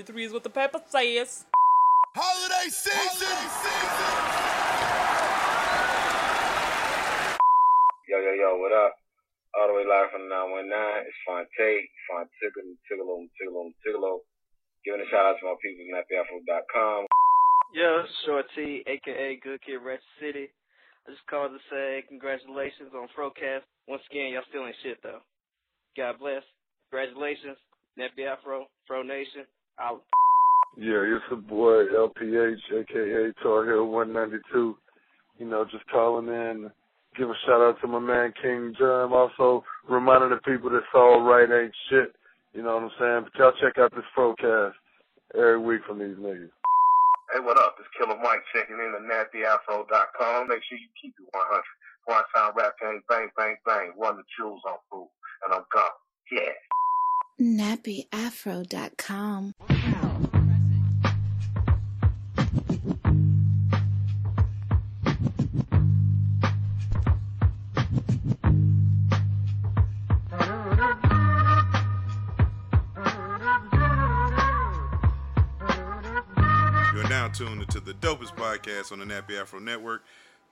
The three is what the paper says. Holiday season! Yo, yo, yo, what up? All the way live from the 919. It's Phonte, Fontickle, Tickle, Tickle, Tickle. Giving a shout out to my people from nappyafro.com. Yo, it's Shorty, aka Good Kid Red City. I just called to say congratulations on Frocast. Once again, y'all still ain't shit though. God bless. Congratulations, Nappy Afro, Fro Nation. Out. Yeah, it's the boy LPH, aka Tar Heel 192. You know, just calling in, give a shout out to my man King Germ. Also reminding the people that all right ain't shit. You know what I'm saying? But y'all check out this Frocast every week from these niggas. Hey, what up? It's Killer Mike checking in at nappyafro.com. Make sure you keep it 100. One time rap gang, bang, bang, bang. Run the jewels on food. And I'm gone. Yeah. nappyafro.com. You're now tuned into the dopest podcast on the Nappy Afro Network.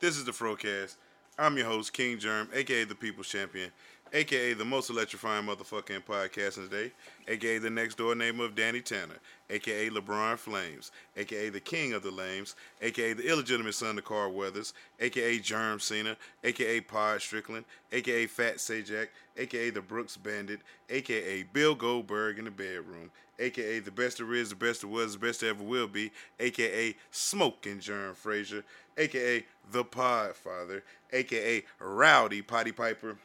This is the Frocast. I'm your host, King Germ, aka the People's Champion, aka the most electrifying motherfucking podcast today, aka the next door name of Danny Tanner, aka LeBron Flames, aka the King of the Lames, aka the illegitimate son of Carl Weathers, aka Germ Cena, aka Pod Strickland, aka Fat Sajak, aka the Brooks Bandit, aka Bill Goldberg in the bedroom, aka the best there is, the best there was, the best there ever will be, aka Smoking Germ Frazier, aka the Podfather, aka Rowdy Potty Piper,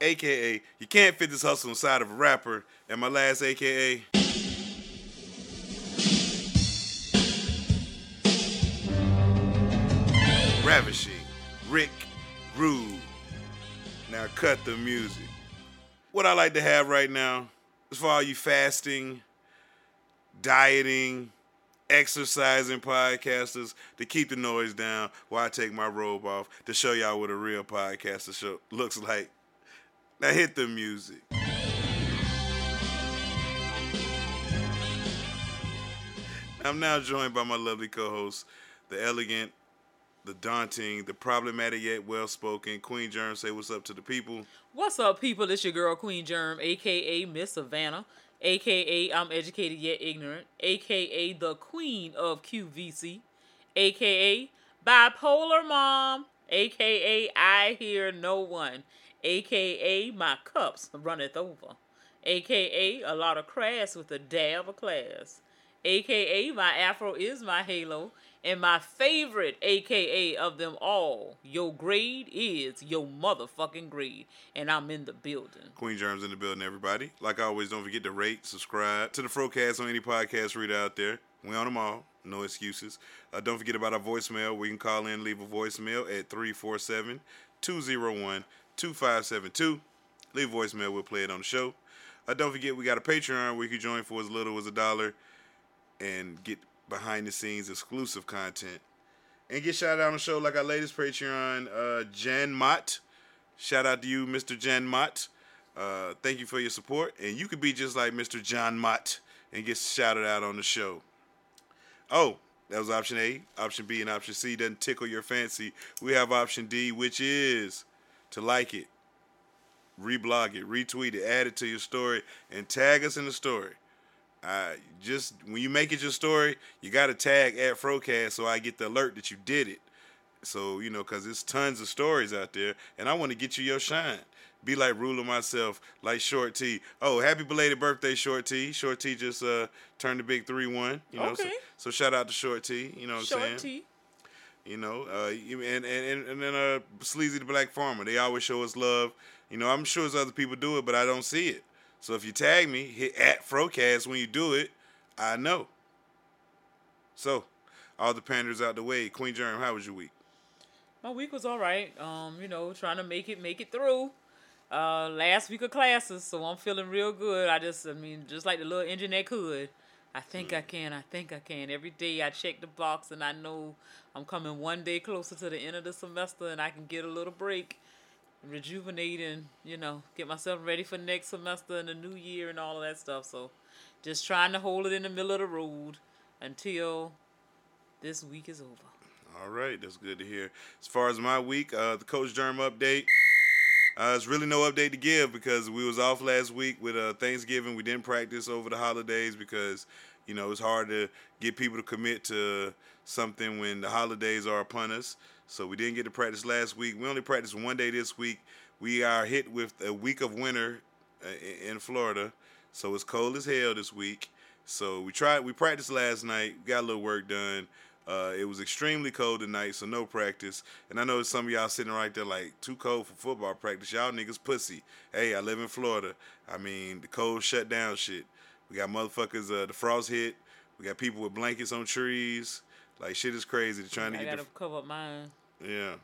aka you can't fit this hustle inside of a rapper, and my last aka. Ravishing, Rick Rude. Now cut the music. What I like to have right now is for all you fasting, dieting, exercising podcasters to keep the noise down while I take my robe off to show y'all what a real podcaster show looks like. Now hit the music. I'm now joined by my lovely co-host, the elegant, the daunting, the problematic yet well-spoken Queen Germ. Say what's up to the people. What's up, people? It's your girl Queen Germ, aka Miss Savannah, aka I'm educated yet ignorant, aka the Queen of QVC, aka Bipolar Mom, aka I hear no one, aka my cups runneth over, aka a lot of crass with a dab of class, aka my afro is my halo, and my favorite AKA of them all, your grade is your motherfucking grade. And I'm in the building. Queen Germs in the building, everybody. Like always, don't forget to rate, subscribe to the Frocast on any podcast reader out there. We on them all. No excuses. Uh, don't forget about our voicemail. We can call in, leave a voicemail at 347 201 2572. Leave voicemail, we'll play it on the show. Uh, don't forget, we got a Patreon where you can join for as little as a dollar and get behind the scenes exclusive content. And get shout out on the show like our latest Patreon, uh, Jan Mott. Shout out to you, Mr. Jan Mott. Uh, thank you for your support. And you could be just like Mr. John Mott and get shouted out on the show. Oh, that was option A. Option B and option C doesn't tickle your fancy. We have option D, which is to like it, reblog it, retweet it, add it to your story, and tag us in the story. Uh, just when you make it your story, you got to tag at Frocast so I get the alert that you did it. So you know, cause there's tons of stories out there, and I want to get you your shine. Be like ruler myself, like Short T. Oh, happy belated birthday, Short T. Short T just uh turned the big three one. You know, so, Okay. so shout out to Short T. You know what I'm saying? Short T. You know, uh, and and and then uh, Sleazy the Black Farmer. They always show us love. You know, I'm sure there's other people do it, but I don't see it. So if you tag me, hit at Frocast when you do it, I know. So, all the panders out the way. Queen Germ, how was your week? My week was all right. Um, you know, trying to make it make it through. Uh, last week of classes, so I'm feeling real good. I just, I mean, just like the little engine that could. I think I can. I think I can. Every day I check the box, and I know I'm coming one day closer to the end of the semester, and I can get a little break, rejuvenate, and you know, get myself ready for next semester and the new year and all of that stuff. So just trying to hold it in the middle of the road until this week is over. All right, that's good to hear. As far as my week, uh, the Coach Germ update. Uh, there's really no update to give because we was off last week with uh, Thanksgiving. We didn't practice over the holidays because you know it's hard to get people to commit to something when the holidays are upon us. So we didn't get to practice last week. We only practiced one day this week. We are hit with a week of winter uh, in Florida, so it's cold as hell this week. So we tried. We practiced last night. Got a little work done. Uh, it was extremely cold tonight, so no practice. And I know some of y'all sitting right there like, too cold for football practice. Y'all niggas pussy. Hey, I live in Florida. I mean, the cold shut down shit. We got motherfuckers, uh, the frost hit. We got people with blankets on trees. Like, shit is crazy. They're trying to I get gotta the. cover up mine. Yeah.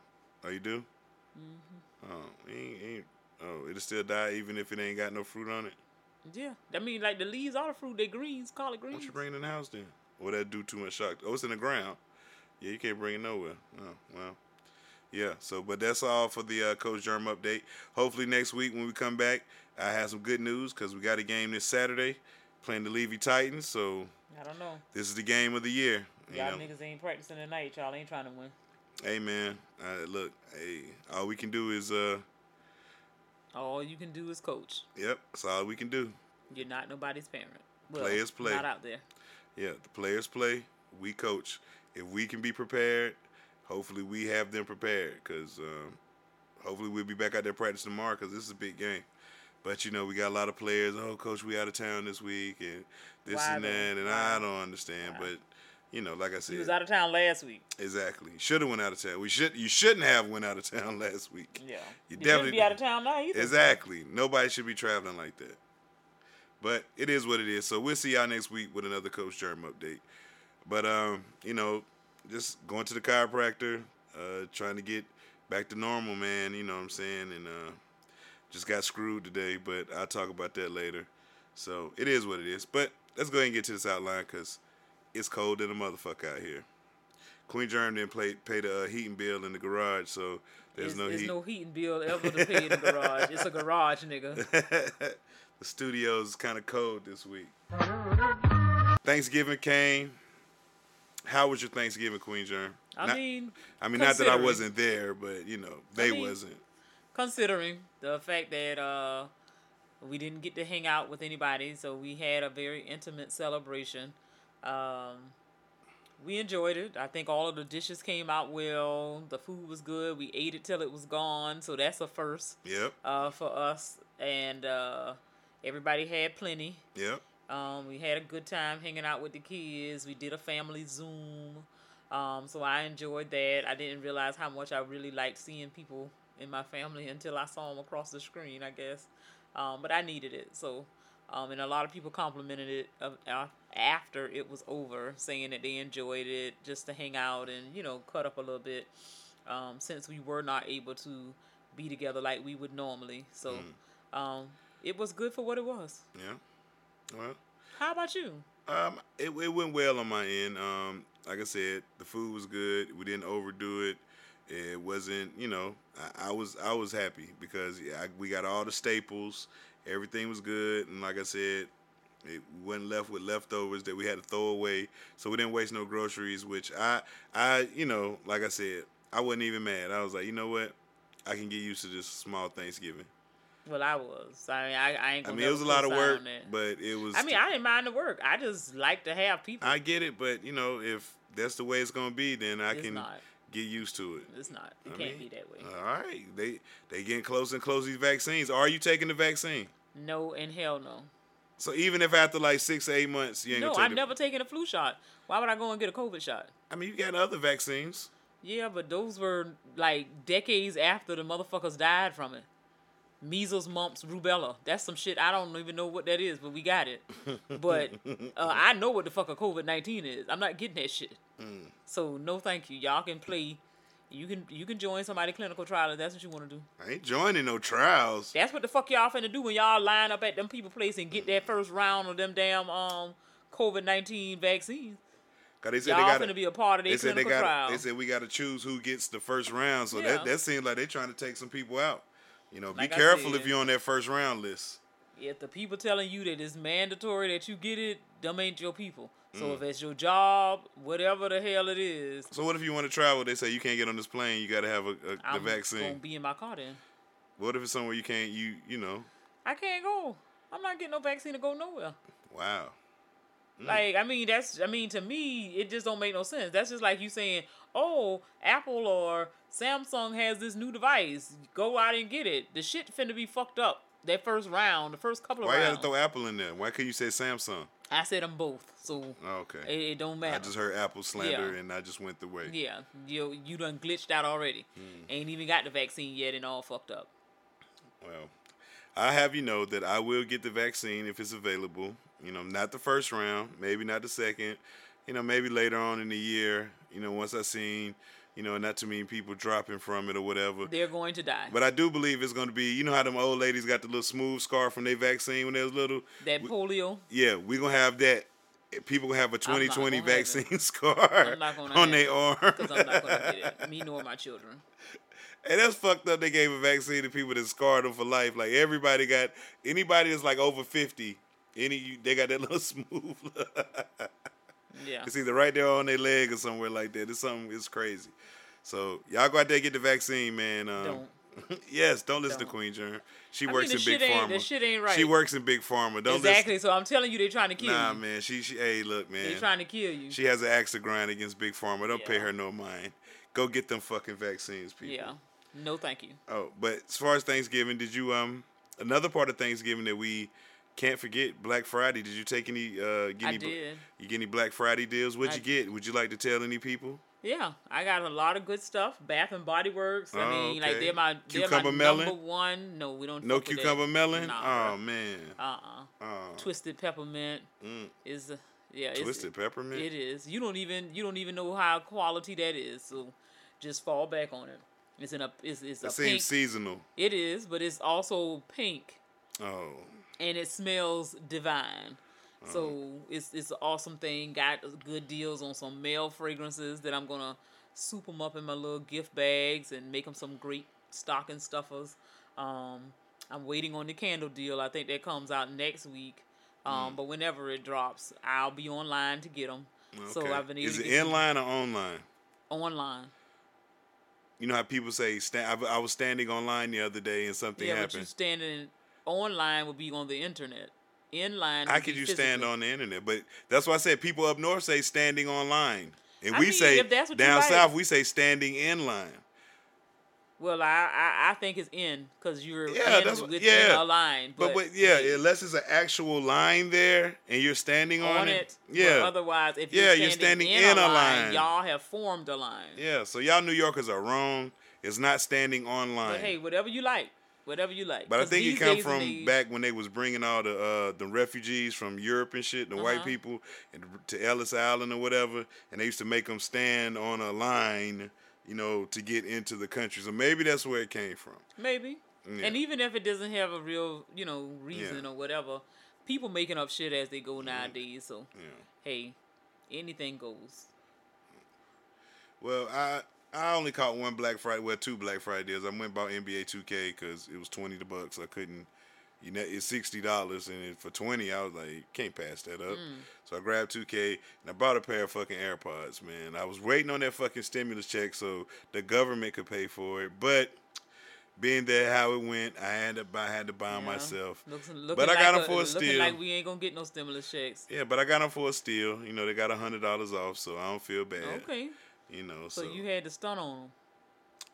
Oh, you do? Mm-hmm. Oh, ain't, ain't, oh, it'll still die even if it ain't got no fruit on it? Yeah, I mean, like the leaves are the fruit. They greens, collard Why greens. don't you bring it in the house then? Or that do too much shock? Oh, it's in the ground. Yeah, you can't bring it nowhere. Oh, well. Yeah, so, but that's all for the uh, Coach Germ update. Hopefully next week when we come back, I have some good news because we got a game this Saturday playing the Levy Titans. So I don't know. this is the game of the year. You Y'all know? niggas ain't practicing tonight. Y'all ain't trying to win. Hey, man. Uh, look, hey, all we can do is, uh, All you can do is coach. yep, that's all we can do. You're not nobody's parent. Well, Players play. Not out there. Yeah, the players play, we coach. If we can be prepared, hopefully we have them prepared because um, hopefully we'll be back out there practicing tomorrow because this is a big game. But you know, we got a lot of players. Oh, coach, we out of town this week and this Why and that, and I don't understand. But you know, like I said, He was out of town last week. exactly. Should have went out of town. We should. You shouldn't have went out of town last week. Yeah. You shouldn't definitely be out of town now either. Exactly. Nobody should be traveling like that. But it is what it is. So we'll see y'all next week with another Coach Germ update. But um, you know, just going to the chiropractor, uh, trying to get back to normal, man. You know what I'm saying? And uh, just got screwed today, but I'll talk about that later. So it is what it is. But let's go ahead and get to this outline because it's cold in the motherfucker out here. Queen Germ didn't pay, pay the uh, heating bill in the garage, so there's There's no there's heat. no heating bill ever to pay in the garage. It's a garage, nigga. the studio's kind of cold this week. Thanksgiving came. How was your Thanksgiving, Queen Germ? I Not- mean, I mean, not that I wasn't there, but you know, they mean- wasn't. considering the fact that uh, we didn't get to hang out with anybody, so we had a very intimate celebration. Um, we enjoyed it. I think all of the dishes came out well. The food was good. We ate it till it was gone, so that's a first Yep, uh, for us. And uh, everybody had plenty. yep. Um, we had a good time hanging out with the kids. We did a family Zoom. Um, so I enjoyed that. I didn't realize how much I really liked seeing people in my family until I saw them across the screen, I guess. Um, but I needed it. So, um, and a lot of people complimented it of, uh, after it was over, saying that they enjoyed it just to hang out and, you know, cut up a little bit um, since we were not able to be together like we would normally. So, um, it was good for what it was. Yeah. Well, How about you? um, it, it went well on my end. Um, like I said, the food was good. We didn't overdo it. It wasn't, you know, I, I was I was happy because I, we got all the staples. Everything was good, and like I said, it wasn't left with leftovers that we had to throw away. So we didn't waste no groceries. Which I I you know, like I said, I wasn't even mad. I was like, you know what, I can get used to this small Thanksgiving. Well, I was. I mean, I, I ain't I mean, it was a lot of work, but it was. I mean, I didn't mind the work. I just like to have people. I get it, but you know, if that's the way it's gonna be, then I it's can not. get used to it. It's not. It I can't mean, be that way. All right, they they getting closer and closer these vaccines. Are you taking the vaccine? no and hell no. So even if after like six or eight months you ain't No, gonna take I've never taken a flu shot. Why would I go and get a COVID shot? I mean, you got other vaccines. Yeah, but those were like decades after the motherfuckers died from it. Measles, mumps, rubella. That's some shit. I don't even know what that is, but we got it. But uh, I know what the fuck a COVID nineteen is. I'm not getting that shit. Mm. So no, thank you. Y'all can play. You can you can join somebody clinical trial if that's what you want to do. I ain't joining no trials. That's what the fuck y'all finna do when y'all line up at them people place and get that first round of them damn um COVID nineteen vaccines. Cause they said Y'all they got finna be a part of their said they clinical got. trial. They said we got to choose who gets the first round. So Yeah. that that seems like they're trying to take some people out. You know, Like be careful said. if you're on that first round list. If the people telling you that it's mandatory that you get it, them ain't your people. So Mm. if it's your job, whatever the hell it is, So what if you want to travel? They say you can't get on this plane. You got to have a, a the I'm vaccine. gonna be in my car then. What if it's somewhere you can't? You you know? I can't go. I'm not getting no vaccine to go nowhere. Wow. Mm. Like, I mean, that's, I mean, to me, it just don't make no sense. That's just like you saying, oh, Apple or Samsung has this new device. Go out and get it. The shit finna be fucked up. That first round, the first couple of Why you got to throw Apple in there? Why couldn't you say Samsung? I said them both, so okay. it, it don't matter. I just heard Apple slander Yeah. and I just went the way. Yeah, you you done glitched out already. Hmm. Ain't even got the vaccine yet and all fucked up. Well, I have you know that I will get the vaccine if it's available. You know, not the first round, maybe not the second. You know, maybe later on in the year. You know, once I seen, you know, not too many people dropping from it or whatever. They're going to die. But I do believe it's going to be. You know how them old ladies got the little smooth scar from their vaccine when they was little. that we- polio. Yeah, we're gonna have that. People gonna have a I'm not 2020 gonna have it. vaccine scar I'm not gonna on their arm. Because I'm not gonna get it. Me nor my children. And that's fucked up. They gave a vaccine to people that scarred them for life. Like everybody got anybody that's like over fifty. Any they got that little smooth. Yeah. it's either right there on their leg or somewhere like that. It's something. It's crazy. So y'all go out there and get the vaccine, man. Um, Don't. yes, don't listen to Don't. Queen Germ. She I works the in big pharma. shit ain't right. She works in big pharma. Don't exactly. So I'm telling you, they're trying to kill. Nah, you. man. She she. Hey, look, man. They're trying to kill you. She has an axe to grind against big pharma. Don't pay her no mind. Go get them fucking vaccines, people. yeah. No, thank you. Oh, but as far as Thanksgiving, did you um another part of Thanksgiving that we can't forget Black Friday? Did you take any uh get I any did. you get any Black Friday deals? What'd I you get? Would you like to tell any people? Yeah, I got a lot of good stuff. Bath and Body Works. I Oh, mean, like they're my they're Cucumber my melon? number one. No, we don't. No fuck with that. cucumber melon? Nah, oh man. Uh uh Oh. Twisted peppermint Mm. is uh, yeah. It's, Twisted peppermint? It is. You don't even you don't even know how quality that is. So just fall back on it. It's in a it's, it's a It seems pink. seasonal. It is, but it's also pink Oh. And it smells divine. Uh-huh. So it's it's an awesome thing. Got good deals on some male fragrances that I'm gonna soup them up in my little gift bags and make them some great stocking stuffers. Um, I'm waiting on the candle deal. I think that comes out next week. Mm. Um, but whenever it drops, I'll be online to get them. So I've been able Is it some inline or online? online. You know how people say stand, I, I was standing online the other day and something yeah, but you happened. standing online would be on the internet. Inline. How would could you stand on the internet? But that's why I said people up north say standing online. And I we mean, say if that's what down like. south we say standing in line. Well, I I, I think it's in because you're Yeah, in that's within yeah. a line. But, But, but yeah, unless it's an actual line there and you're standing on, on it. but Yeah. otherwise, if Yeah, you're you're standing, standing in, in a a line, line. y'all have formed a line. Yeah, so y'all New Yorkers are wrong. It's not standing online. But hey, whatever you like, whatever you like. But I think it come from age- back when they was bringing all the uh, the refugees from Europe and shit, the white Uh-huh. people, and to Ellis Island or whatever, and they used to make them stand on a line, you know, to get into the country. So maybe that's where it came from. maybe. Yeah. And even if it doesn't have a real, you know, reason or whatever, people making up shit as they go nowadays. So Yeah. hey, anything goes. Well, I I only caught one Black Friday, well, two Black Friday deals. I went and bought NBA 2K because it was twenty the bucks. I couldn't, you know, it's sixty dollars, and it- for twenty, I was like, can't pass that up. Mm. So I grabbed 2K and I bought a pair of fucking AirPods. Man, I was waiting on that fucking stimulus check so the government could pay for it, but. Being that how it went, I had to buy, had to buy Yeah. myself. Looks, But I like them for a looking steal. like we ain't gonna get no stimulus checks. Yeah, but I got them for a steal. You know, they got a hundred dollars off, so I don't feel bad. Okay, You know, so, so, you had to stun on them.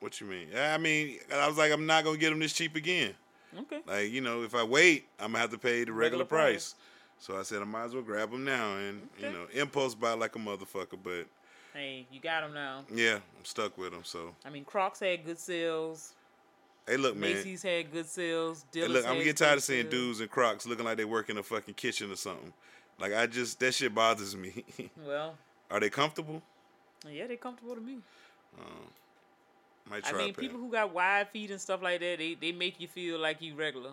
what you mean? I mean, I was like, I'm not gonna get them this cheap again. Okay. Like, you know, if I wait, I'm gonna have to pay the regular, Regular price. price. So I said I might as well grab them now, and you know, impulse buy like a motherfucker. But Hey, you got them now. yeah, I'm stuck with them. So I mean, Crocs had good sales. hey, look, man. Macy's had good sales. Hey, look, I'm had getting tired of seeing sales. dudes in Crocs looking like they work in a fucking kitchen or something. Like I just that shit bothers me. Well, Are they comfortable? Yeah, they're comfortable to me. Might I mean, people who got wide feet and stuff like that, they, they make you feel like you regular.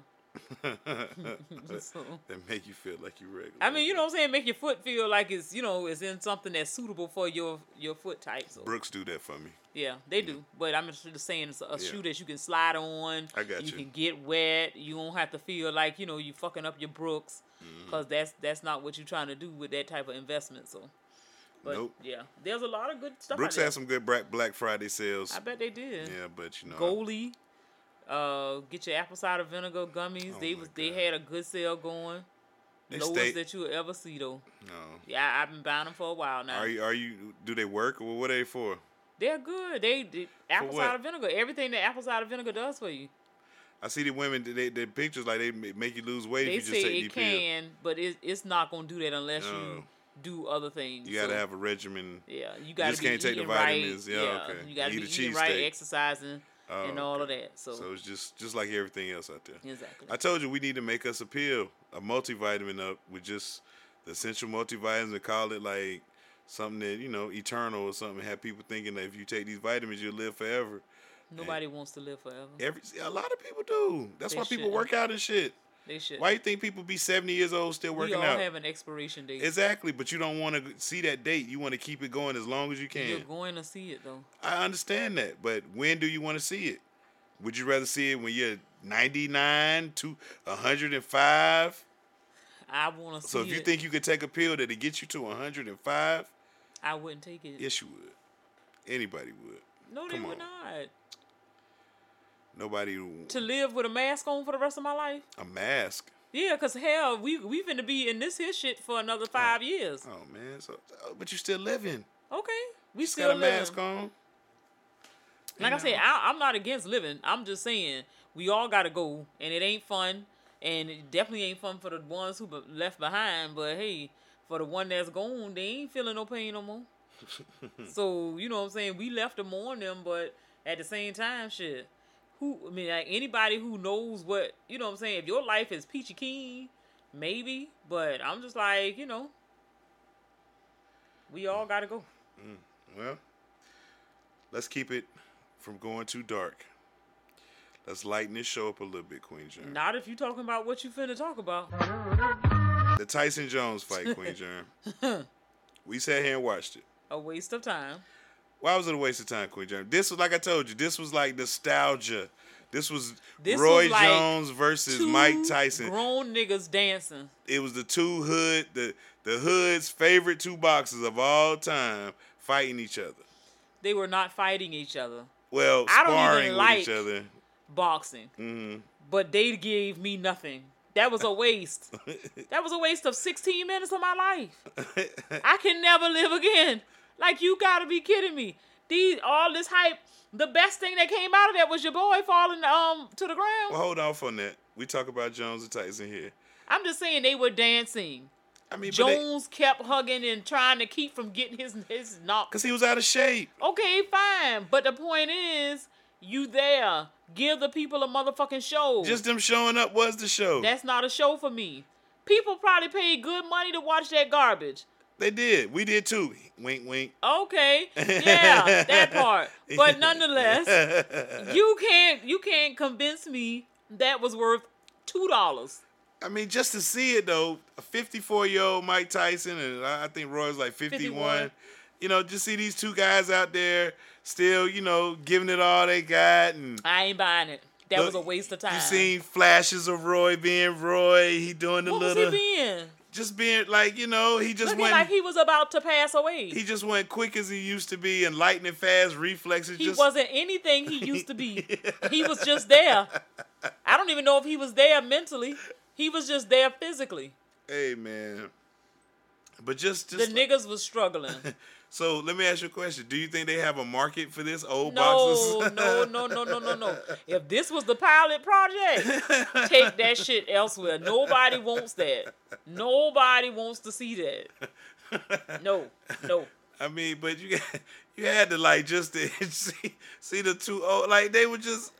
So, that make you feel like you regular. I mean, you know what I'm saying? Make your foot feel like it's, you know, it's in something that's suitable for your your foot type. So Brooks do that for me. yeah, they do. But I'm just saying it's a Yeah. shoe that you can slide on. I got you. you. can get wet. You don't have to feel like you know you fucking up your Brooks, Mm-hmm. because that's that's not what you're trying to do with that type of investment. So, but Nope. yeah, there's a lot of good stuff. Brooks had some good Black Black Friday sales. I bet they did. Yeah, but you know, Goli. Uh, get your apple cider vinegar gummies. Oh they was they had a good sale going. They Lowest stay- that you'll ever see though. no. Yeah, I've been buying them for a while now. Are you? Are you? Do they work or what are they for? They're good. They, they apple cider vinegar. Everything that apple cider vinegar does for you. I see the women. They, they pictures like they make you lose weight They if you say just take it can, but it, it's not gonna do that unless Oh. you do other things. You got to So, have a regimen. Yeah, you got to just be can't take the vitamins. right. Yeah, okay. You got to Eat be a eating right, exercising, Oh, and all of that. So, So it's just just like everything else out there. exactly. I told you we need to make us a pill, a multivitamin up with just the essential multivitamins and call it like something that you know eternal or something. Have people thinking that if you take these vitamins you'll live forever. Nobody wants to live forever. Every a lot of people do. That's They why people shouldn't. work out and shit. They should. Why you think people be seventy years old still working we working all out? have an expiration date. Exactly, but you don't want to see that date. You want to keep it going as long as you can. You're going to see it though. I understand that, but when do you want to see it? Would you rather see it when you're 99 to 105? I want to see So if you it. think you could take a pill that'll get you to 105, I wouldn't take it. yes, you would. Anybody would. no, they come would on. not. Nobody To live with a mask on for the rest of my life. a mask. Yeah, cause hell, we we finna be in this here shit for another oh. five years. Oh man, so oh, but you still living. Okay, we You still got a living. mask on. Like I said, I, I'm not against living. I'm just saying we all gotta go, and it ain't fun, and it definitely ain't fun for the ones who be- left behind. But hey, for the one that's gone, they ain't feeling no pain no more. so you know what I'm saying? We left to mourn them, but at the same time, shit. Who I mean, like anybody who knows what you know what I'm saying. If your life is peachy keen, maybe. But I'm just like you know, we all mm. gotta go. Mm. Well, let's keep it from going too dark. Let's lighten this show up a little bit, Queen Germ. Not if you're talking about what you finna talk about. The Tyson Jones fight, Queen Germ. we sat here and watched it. A waste of time. Why was it a waste of time, Queen Germ? This was like I told you. This was like nostalgia. This was This Roy was like Jones versus Mike Tyson. Grown niggas dancing. it was the two hood, the the hood's favorite two boxers of all time fighting each other. They were not fighting each other. Well, I don't even like- each other. Boxing. hmm But they gave me nothing. That was a waste. that was a waste of 16 minutes of my life. I can never live again. Like you gotta be kidding me. These all this hype. The best thing that came out of that was your boy falling um to the ground. well, hold off on that. We talk about Jones and Tyson here. I'm just saying they were dancing. I mean, but they- Jones kept hugging and trying to keep from getting his his knock. Cause he was out of shape. Okay, fine. But the point is, you there. Give the people a motherfucking show. Just them showing up was the show. That's not a show for me. People probably paid good money to watch that garbage. They did. We did too. Wink, wink. Okay, yeah, that part. But nonetheless, you can't you can't convince me that was worth two dollars. I mean, just to see it though, a 54 year old Mike Tyson and I think Roy's like 51. 51. You know, just see these two guys out there still, you know, giving it all they got and I ain't buying it. That Look, was a waste of time. You seen flashes of Roy being Roy. He doing the what was little, he being? Just being like you know, he just Looking went. like he was about to pass away. he just went quick as he used to be and lightning fast reflexes. He just wasn't anything he used to be. he was just there. I don't even know if he was there mentally. He was just there physically. Hey man, but just The just niggas was struggling. so let me ask you a question. Do you think they have a market for this old No, boxers? no, no, no, no, no, no. If this was the pilot project, take that shit elsewhere. Nobody wants that. Nobody wants to see that. No, no. I mean, but you you had to like just to see see the two old like they were just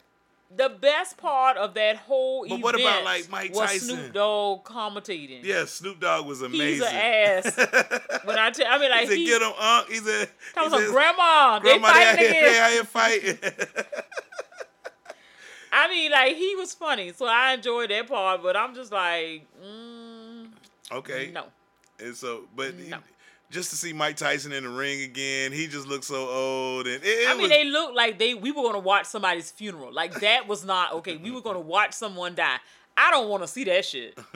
The best part of that whole But event what about, like, Mike was Tyson? Snoop Dogg commentating. yeah. Snoop Dogg was amazing. He's an ass. When I tell, I mean, like he said, he, "Get him, Unc." He said, Talking he about said, grandma, "Grandma, they they out fighting here, they out here fighting." I mean, like he was funny, so I enjoyed that part. But I'm just like, mm, Okay. no. And so, but No. Just to see Mike Tyson in the ring again, he just looked so old. And it, it I mean, was, they looked like they we were gonna watch somebody's funeral. Like that was not okay. We were gonna watch someone die. I don't want to see that shit.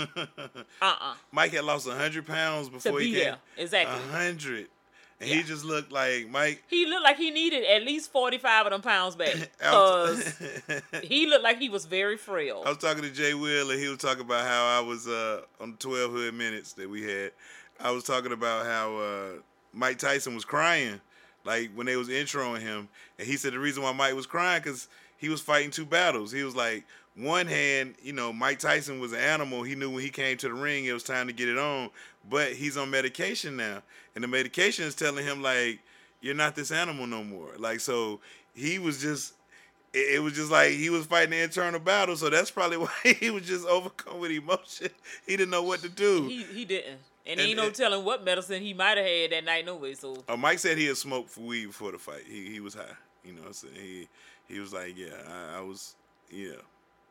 Uh uh Mike had lost hundred pounds before be he came. there, exactly. A hundred, and he just looked like Mike. He looked like he needed at least forty five of them pounds back. Cause he looked like he was very frail. I was talking to Jay Will, and he was talking about how I was uh, on the twelve hood minutes that we had. I was talking about how uh, Mike Tyson was crying, like when they was introing him, and he said the reason why Mike was crying because he was fighting two battles. He was like, one hand, you know, Mike Tyson was an animal. He knew when he came to the ring, it was time to get it on, but he's on medication now, and the medication is telling him like, you're not this animal no more. Like so, he was just it, was just like he was fighting the internal battle, so that's probably why he was just overcome with emotion. He didn't know what to do. He he didn't, and, And ain't no it- telling what medicine he might have had that night, no way. So Uh, Mike said he had smoked for weed before the fight. He he was high. You know, so he he was like, yeah, I, I was, yeah,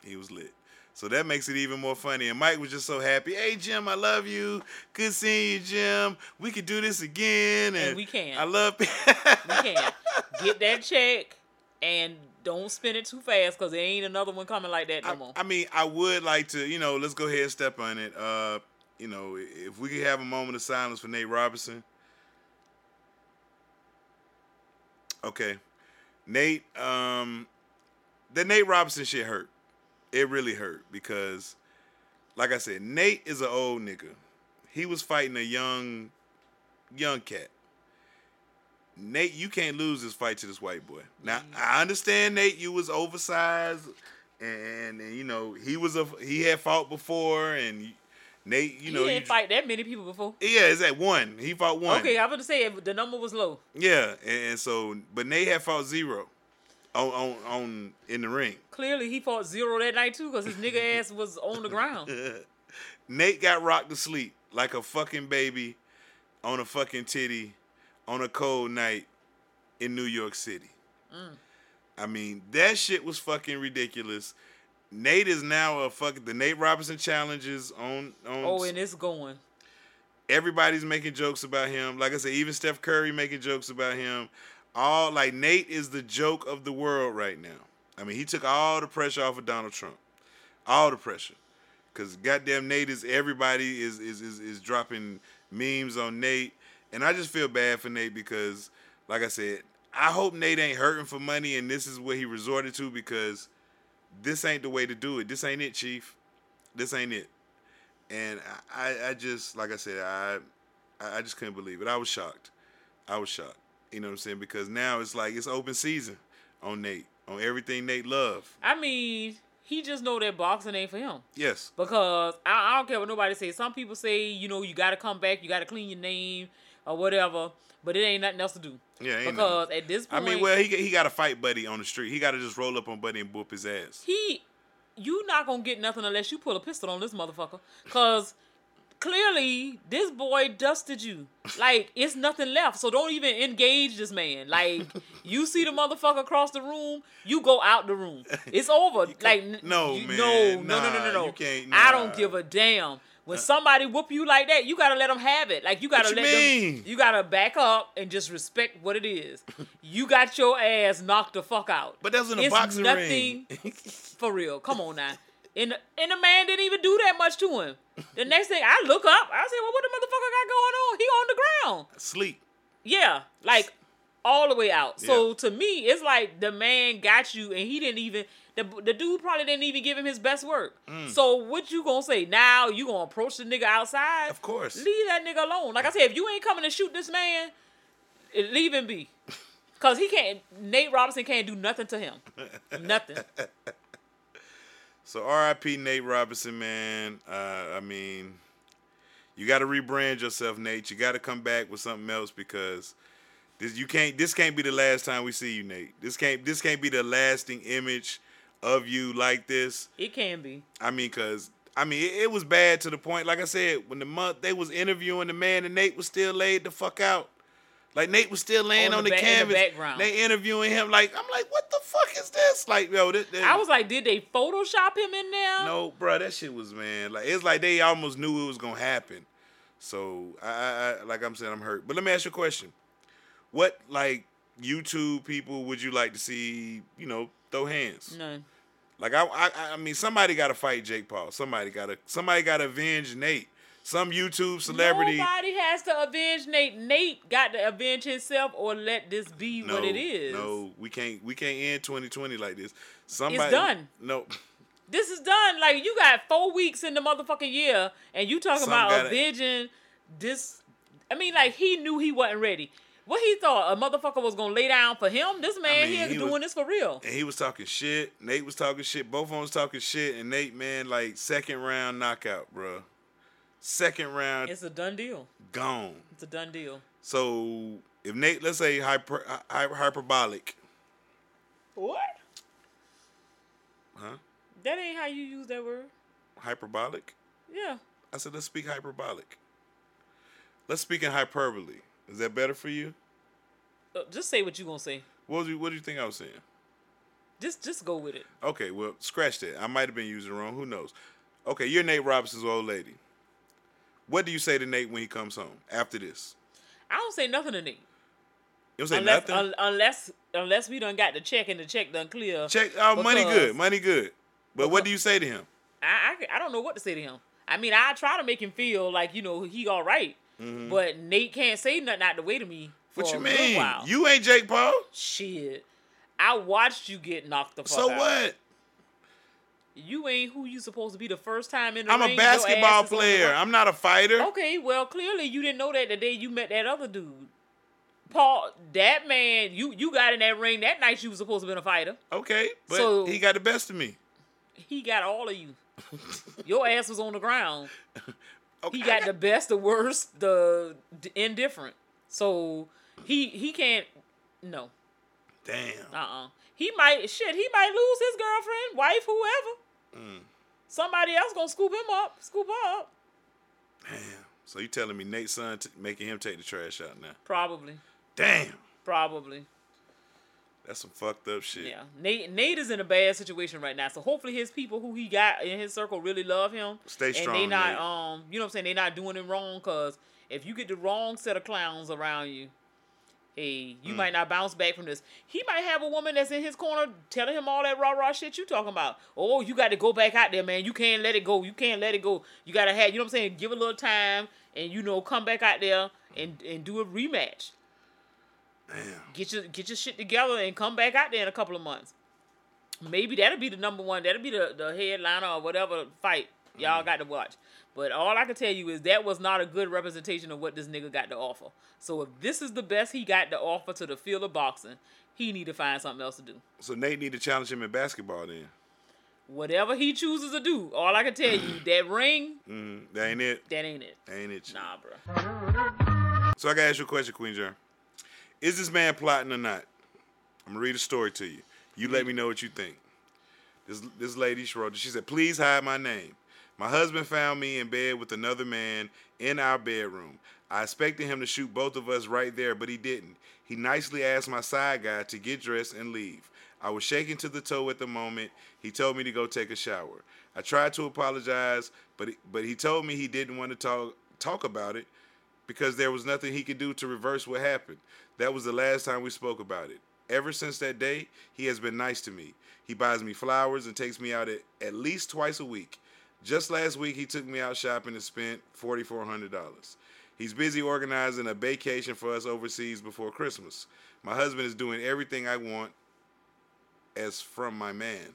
he was lit. So that makes it even more funny. And Mike was just so happy. Hey Jim, I love you. Good seeing you, Jim. We could do this again. And, And we can. I love. we can get that check and don't spend it too fast because there ain't another one coming like that no I, more. I mean, I would like to, you know, let's go ahead and step on it. Uh, you know, if we could have a moment of silence for Nate Robinson. Okay. Nate, um, the Nate Robinson shit hurt. It really hurt because, like I said, Nate is an old nigga. He was fighting a young, young cat. Nate, you can't lose this fight to this white boy. Now I understand Nate, you was oversized, and, and you know he was a he had fought before, and Nate, you know, he didn't you, fight that many people before. yeah, it's at one. He fought one. Okay, I was gonna say the number was low. Yeah, and, and so but Nate had fought zero on on on in the ring. Clearly, he fought zero that night too because his nigga ass was on the ground. Nate got rocked to sleep like a fucking baby on a fucking titty on a cold night in New York City. Mm. I mean, that shit was fucking ridiculous. Nate is now a fucking the Nate Robinson challenges on on Oh, and it's going. everybody's making jokes about him. Like I said, even Steph Curry making jokes about him. All like Nate is the joke of the world right now. I mean, he took all the pressure off of Donald Trump. All the pressure. Cause goddamn Nate is everybody is is is, is dropping memes on Nate. And I just feel bad for Nate because, like I said, I hope Nate ain't hurting for money and this is what he resorted to because this ain't the way to do it. This ain't it, Chief. This ain't it. And I, I, just like I said, I I just couldn't believe it. I was shocked. I was shocked. You know what I'm saying? Because now it's like it's open season on Nate, on everything Nate love. I mean, he just know that boxing ain't for him. Yes. Because I, I don't care what nobody say. Some people say, you know, you got to come back, you got to clean your name or whatever, but it ain't nothing else to do. Yeah, because at this point, I mean, well, he he got to fight Buddy on the street. He got to just roll up on Buddy and whoop his ass. he, you not gonna get nothing unless you pull a pistol on this motherfucker. Cause clearly this boy dusted you. Like it's nothing left. So don't even engage this man. Like you see the motherfucker across the room, you go out the room. It's over. like no, you- man. no, no, no, no, no, no. you can't- I don't give a damn. When uh, somebody whoop you like that, you gotta let them have it. Like you gotta What you let mean? them. You gotta back up and just respect what it is. you got your ass knocked the fuck out. But that's in a it's boxing nothing ring. for real. Come on now. And and the man didn't even do that much to him. The next thing I look up, I say, well, what the motherfucker got going on? He on the ground. Sleep. Yeah, like all the way out. So to me, it's like the man got you, and he didn't even. The, the dude probably didn't even give him his best work. Mm. So what you gonna say now? You gonna approach the nigga outside? Of course. Leave that nigga alone. Like I said, if you ain't coming to shoot this man, leave him be. Cause he can't. Nate Robinson can't do nothing to him. Nothing. So R.I.P. Nate Robinson, man. Uh, I mean, you got to rebrand yourself, Nate. You got to come back with something else because this you can't. This can't be the last time we see you, Nate. This can't. This can't be the lasting image of you like this. It can be. I mean, cause I mean, it, it was bad to the point. Like I said, when the month they was interviewing the man, and Nate was still laid the fuck out. Like Nate was still laying On on, the the, ba- in the canvas. background. They interviewing him. Like I'm like, what the fuck is this? Like yo, this, this- I was like, did they Photoshop him in there? no, bro, that shit was man. Like it's like they almost knew it was gonna happen. So I, I, I like I'm saying, I'm hurt. But let me ask you a question. What like YouTube people would you like to see? You know, throw hands. None. Like I, I, I mean, somebody got to fight Jake Paul. Somebody got to, somebody got to avenge Nate. Some YouTube celebrity. Nobody has to avenge Nate. Nate got to avenge himself or let this be no, what it is. no, we can't, we can't end 2020 like this. Somebody, done. No, This is done. Like you got four weeks in the motherfucking year, and you talking Some about gotta- avenging this. I mean, like he knew he wasn't ready. What he thought a motherfucker was gonna lay down for him? This man mean, here he doing was- this for real. and he was talking shit. Nate was talking shit. Both of them was talking shit. And Nate, man, like second round knockout, bro. Second round It's a done deal. gone. It's a done deal. So if Nate, let's say hyper, hy- hyperbolic, What? huh? That ain't how you use that word. Hyperbolic. Yeah. I said, let's speak hyperbolic. Let's speak in hyperbole. Is that better for you? Uh, just say what you gonna say. What do you, what do you think I was saying? Just just go with it. Okay, well, scratch that. I might have been using it wrong. Who knows? Okay, you're Nate Robinson's old lady. What do you say to Nate when he comes home after this? I don't say nothing to Nate. You don't say unless, nothing. un- unless unless we done got the check and the check done clear. Check. Oh, money good. Money good. But what do you say to him? I, I I don't know what to say to him. I mean, I try to make him feel like you know he all right, but Nate can't say nothing out the way to me Mm-hmm. What you mean? You ain't Jake Paul. Shit, I watched you get knocked the fuck So out. what? You ain't who you supposed to be the first time in the ring. I'm ring. a basketball is on the player. I'm not a fighter. Okay, well, clearly you didn't know that the day you met that other dude. Paul, that man, you you got in that ring that night. You was supposed to be a fighter. Okay, but So- he got the best of me. He got all of you. Your ass was on the ground. Okay, He got the best, the worst, the d- indifferent. So he he can't. No, Damn. uh, uh He might shit. He might lose his girlfriend, wife, whoever. Mm. Somebody else gonna scoop him up, scoop her up. Damn. So you telling me Nate's son t- making him take the trash out now? Probably, Damn. probably. That's some fucked up shit. Yeah, Nate Nate is in a bad situation right now. So hopefully his people who he got in his circle really love him. Stay strong. and they not Nate. um you know what I'm saying they not doing it wrong because if you get the wrong set of clowns around you, hey you Mm. might not bounce back from this. He might have a woman that's in his corner telling him all that rah rah shit you talking about. Oh you got to go back out there man. You can't let it go. You can't let it go. You gotta have you know what I'm saying. Give a little time and you know come back out there and and do a rematch. Damn. Get your get your shit together and come back out there in a couple of months. Maybe that'll be the number one. That'll be the, the headliner or whatever fight y'all got to watch. But all I can tell you is that was not a good representation of what this nigga got to offer. So if this is the best he got to offer to the field of boxing, he need to find something else to do. So Nate need to challenge him in basketball then. Whatever he chooses to do, all I can tell you, that ring, Mm, that ain't it. that ain't it. That ain't it. Nah, bro. So I gotta ask you a question, Queen Germ. Is this man plotting or not? I'm gonna read a story to you. You let me know what you think. This this lady she wrote. She said, "Please hide my name. My husband found me in bed with another man in our bedroom. I expected him to shoot both of us right there, but he didn't. He nicely asked my side guy to get dressed and leave. I was shaking to the toe at the moment. He told me to go take a shower. I tried to apologize, but but he told me he didn't want to talk talk about it because there was nothing he could do to reverse what happened. That was the last time we spoke about it. Ever since that day, he has been nice to me. He buys me flowers and takes me out at, at least twice a week. Just last week, he took me out shopping and spent $4,400. He's busy organizing a vacation for us overseas before Christmas. My husband is doing everything I want as from my man.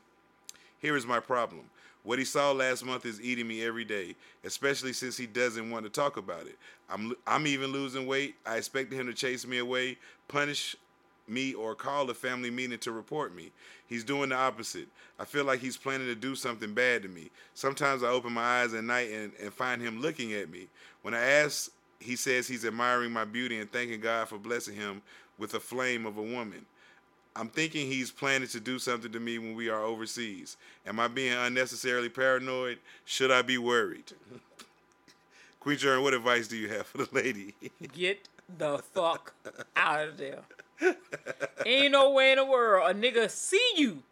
Here is my problem. What he saw last month is eating me every day, especially since he doesn't want to talk about it. I'm I'm even losing weight. I expected him to chase me away, punish me, or call a family meeting to report me. He's doing the opposite. I feel like he's planning to do something bad to me. Sometimes I open my eyes at night and, and find him looking at me. When I ask, he says he's admiring my beauty and thanking God for blessing him with the flame of a woman. I'm thinking he's planning to do something to me when we are overseas. Am I being unnecessarily paranoid? Should I be worried? Queen Germ, what advice do you have for the lady? Get the fuck out of there. Ain't no way in the world a nigga see you.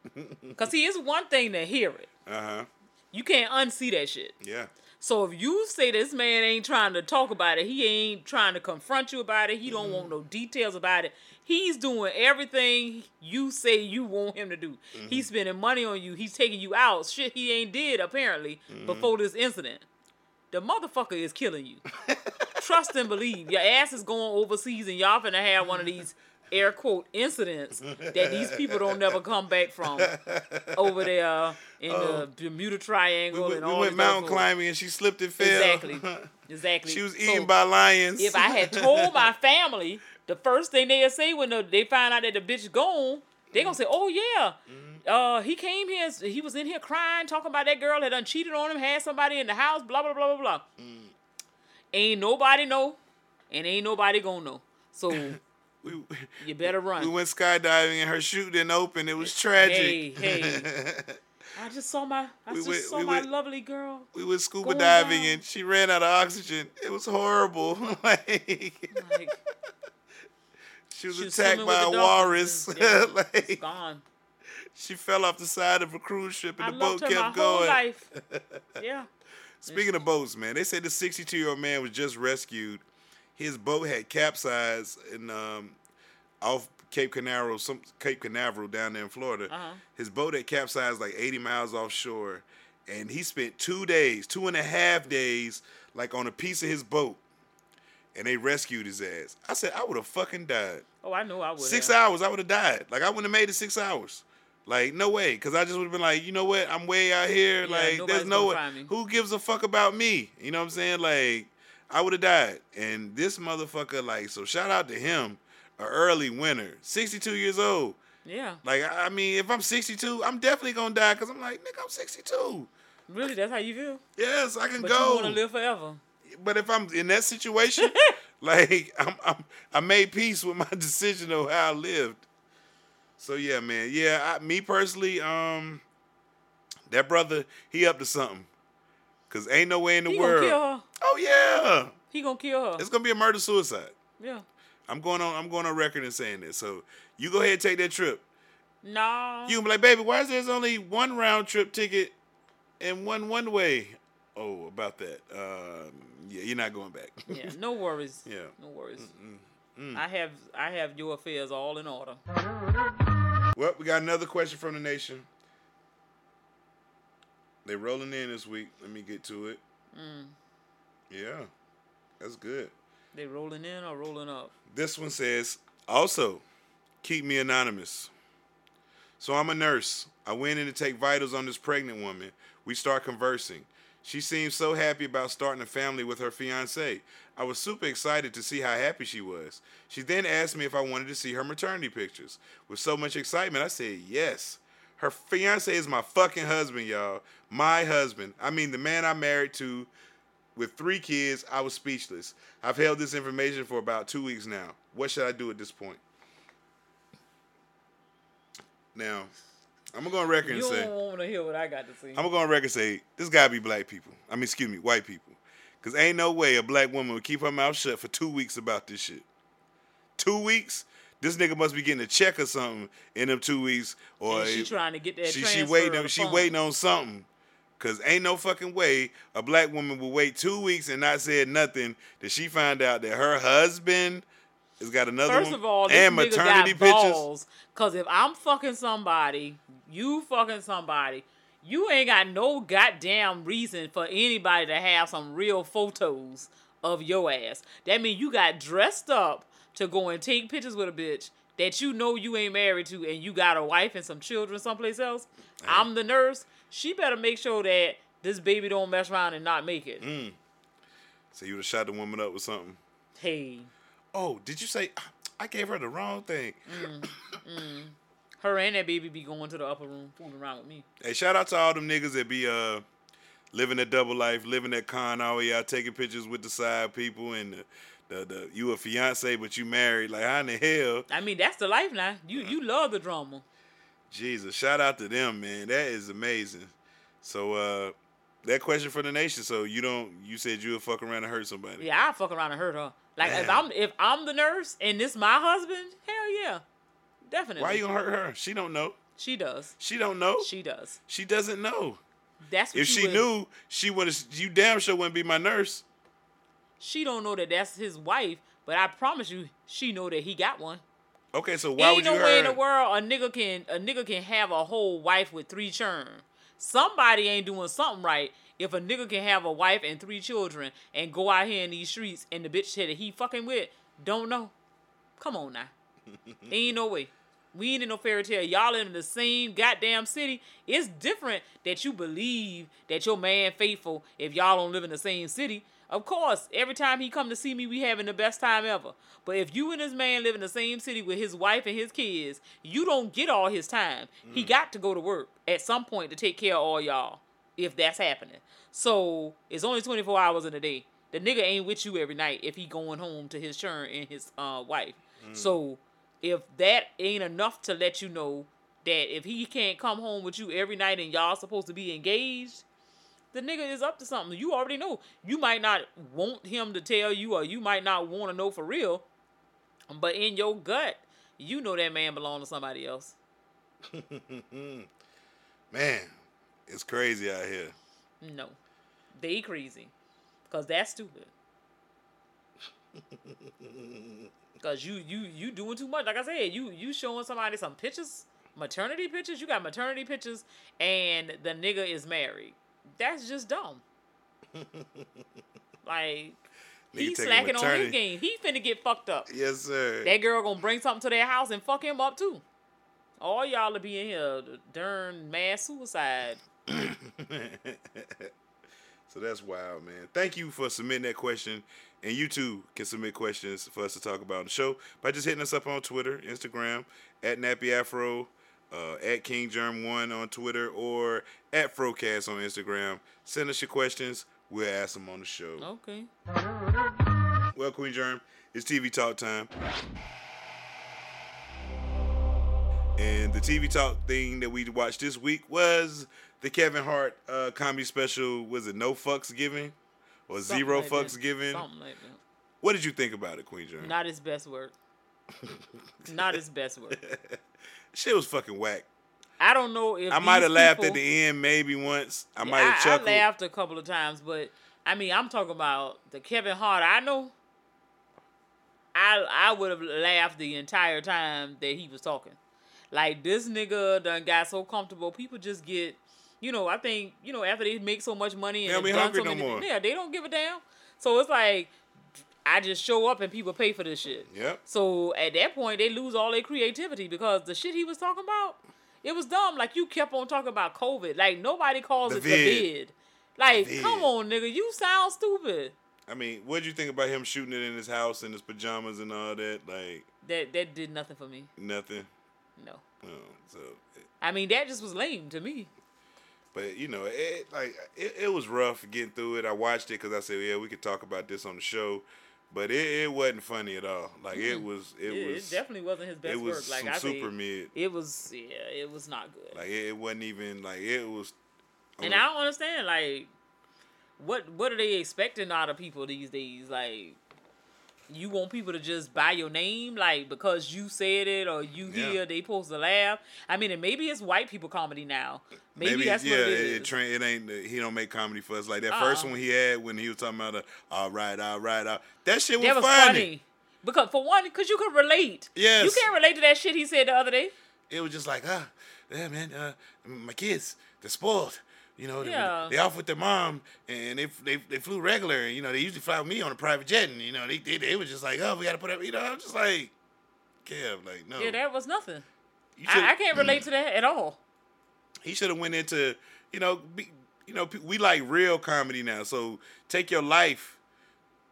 Cause see, it's one thing to hear it. Uh huh. You can't unsee that shit. Yeah. So if you say this man ain't trying to talk about it, he ain't trying to confront you about it, he don't Mm-hmm. want no details about it. He's doing everything you say you want him to do. Mm-hmm. He's spending money on you. He's taking you out. Shit he ain't did apparently Mm-hmm. before this incident. The motherfucker is killing you. Trust and believe. Your ass is going overseas and y'all finna have one of these air quote incidents that these people don't never come back from over there in the Bermuda Oh. We, Triangle went- and we went mountain climbing and she slipped and fell. Exactly. Exactly. she was So, eaten by lions. If I had told my family, the first thing they'd say when the, they find out that the bitch gone, they're gonna say, "Oh yeah, uh, he came here. He was in here crying, talking about that girl that done cheated on him, had somebody in the house, blah blah blah blah blah." Ain't nobody know, and ain't nobody gonna know. So we, you better run. we went skydiving and her chute didn't open. It was tragic. Hey, hey. I just saw my, I We just went- saw we my went- lovely girl. we went scuba diving down. and she ran out of oxygen. It was horrible. like Like she was she attacked by a walrus. yeah, like gone. she fell off the side of a cruise ship and I the boat kept going. Yeah. Speaking of boats, man, they said the 62 year old man was just rescued. His boat had capsized and um, off Cape Canaveral, some Cape Canaveral down there in Florida. Uh-huh. His boat had capsized like 80 miles offshore, and he spent two days, two and a half days, like on a piece of his boat, and they rescued his ass. I said I would have fucking died. Oh, I know I would. Six hours, I would have died. Like I wouldn't have made it six hours. Like no way, because I just would have been like, you know what? I'm way out here. Yeah, like there's no one. Who gives a fuck about me? You know what I'm saying? Like I would have died. And this motherfucker, like, so shout out to him, a early winner, 62 years old. Yeah. Like I mean, if I'm 62, I'm definitely gonna die because I'm like, nigga, I'm 62. Really, that's how you feel. Yes, I can But go. you want to live forever. But if I'm in that situation, like I'm, I'm, I made peace with my decision of how I lived. So yeah, man, yeah, I, me personally, um, that brother, he up to something, cause ain't no way in the He world. gonna kill her. Oh yeah, He gonna kill her. it's gonna be a murder suicide. yeah. I'm going on, I'm going on record and saying this. So you go ahead and take that trip. No. You can be like, baby, why is there's only one round trip ticket and one one way? Oh, about that. Um, yeah, you're not going back. yeah. No worries. Yeah. No worries. I have I have your affairs all in order. Well, we got another question from the nation. They rolling in this week. Let me get to it. Mm. Yeah, that's good. They rolling in or rolling up? This one says, also, keep me anonymous. So I'm a nurse. I went in to take vitals on this pregnant woman. We start conversing. She seemed so happy about starting a family with her fiance. I was super excited to see how happy she was. She then asked me if I wanted to see her maternity pictures. With so much excitement, I said yes. Her fiance is my fucking husband, y'all. My husband. I mean, the man I married to with three kids, I was speechless. I've held this information for about two weeks now. What should I do at this point? Now, I'm gonna go on record and You say, don't want to hear what I got to say. I'm gonna go on record and say, this gotta be black people. I mean, excuse me, white people. Cause ain't no way a black woman would keep her mouth shut for two weeks about this shit. Two weeks? This nigga must be getting a check or something in them two weeks, or and she trying to get that she, she waiting on she funds. waiting on something. Cause ain't no fucking way a black woman will wait two weeks and not said nothing that she find out that her husband has got another First one of all, this and nigga maternity got pictures. balls. Cause if I'm fucking somebody, you fucking somebody, you ain't got no goddamn reason for anybody to have some real photos of your ass. That means you got dressed up to go and take pictures with a bitch that you know you ain't married to, and you got a wife and some children someplace else. I'm the nurse. She better make sure that this baby don't mess around and not make it. Mm. So you would have shot the woman up with something. Hey, Oh, did you say I gave her the wrong thing? her and that baby be going to the upper room fooling around with me. Hey, shout out to all them niggas that be uh living that double life, living that con all y'all taking pictures with the side people and the, the, the you a fiance but you married. Like how in the hell? I mean, that's the life now. You you love the drama. Jesus, shout out to them, man. That is amazing. So uh that question for the nation. So you don't. You said you would fuck around and hurt somebody. Yeah, I fuck around and hurt her. Like if I'm if I'm the nurse and this my husband, hell yeah, definitely. Why you gonna hurt her? She don't know. She does. She don't know. She, does. She does. doesn't know. That's what If she would- knew, she would. You damn sure wouldn't be my nurse. She don't know that that's his wife, but I promise you, she know that he got one. Okay, so why Ain't would no you way in the world a nigga can a nigga can have a whole wife with three churn. Somebody ain't doing something right if a nigga can have a wife and three children and go out here in these streets and the bitch that he fucking with don't know. Come on now. ain't no way. We ain't in no fairy tale. Y'all in the same goddamn city. It's different that you believe that your man faithful if y'all don't live in the same city. Of course, every time he come to see me, we having the best time ever. But if you and this man live in the same city with his wife and his kids, you don't get all his time. He got to go to work at some point to take care of all y'all, if that's happening. So it's only 24 hours in a day. The nigga ain't with you every night if he going home to his churn and his uh, wife. So if that ain't enough to let you know that if he can't come home with you every night and y'all supposed to be engaged, the nigga is up to something. You already know. You might not want him to tell you, or you might not want to know for real, but in your gut, you know that man belong to somebody else. Man, it's crazy out here. No, they crazy, cause that's stupid. Cause you you you doing too much. Like I said, you you showing somebody some pictures, maternity pictures. You got maternity pictures, and the nigga is married. That's just dumb. like Nigga he slacking on his game. He finna get fucked up. Yes, sir. That girl gonna bring something to their house and fuck him up too. All y'all will be in here darn mass suicide. so that's wild, man. Thank you for submitting that question. And you too can submit questions for us to talk about on the show by just hitting us up on Twitter, Instagram, at Nappy Afro, uh, at King Germ One on Twitter, or at Frocast on Instagram. Send us your questions. We'll ask them on the show. Okay. Well, Queen Germ, it's TV talk time. And the TV talk thing that we watched this week was the Kevin Hart uh, comedy special. Was it No Fucks Given or Something Zero like Fucks that. Given? Something like that. What did you think about it, Queen Germ? Not his best work. Not his best work. Shit was fucking whack. I don't know if I might have laughed at the end maybe once. I might have chuckled. I laughed a couple of times, but I mean, I'm talking about the Kevin Hart. I know. I I would have laughed the entire time that he was talking. Like this nigga done got so comfortable. People just get, you know. I think you know after they make so much money and done hungry so no many, more. yeah, they don't give a damn. So it's like I just show up and people pay for this shit. Yep. So at that point, they lose all their creativity because the shit he was talking about, it was dumb. Like you kept on talking about COVID. Like nobody calls The it vid. the vid. Like, vid. come on, nigga, you sound stupid. I mean, what did you think about him shooting it in his house in his pajamas and all that? Like That that did nothing for me. nothing. No. Oh, so I mean, that just was lame to me. But you know, it like it, it was rough getting through it. I watched it because I said, yeah, we could talk about this on the show, but it, it wasn't funny at all. Like it was, it, It, it was definitely wasn't his best it was work. Like some I super mid. it was yeah, it was not good. Like it, it wasn't even like it was. and I don't understand like what what are they expecting out of people these days? Like you want people to just buy your name like because you said it or you Yeah. hear they supposed to laugh. I mean, and maybe it's white people comedy now. Maybe, that's yeah, what it it, is. it, tra- it ain't. He don't make comedy for us like that first Uh-uh. one he had when he was talking about, uh, all right, all right, all that shit was, that was funny. funny. Because for one, because you could relate. Yes. You can't relate to that shit he said the other day. It was just like, ah, yeah, man, uh, my kids, they're spoiled. You know, they, Yeah. they off with their mom, and they, they they flew regular. And, you know, they usually fly with me on a private jet, and you know, they they, they was just like, oh, we got to put up. You know, I'm just like, Kev, like, no, Yeah, that was nothing. I, I can't relate to that at all. he should have went into, you know, be, you know, we like real comedy now. So take your life,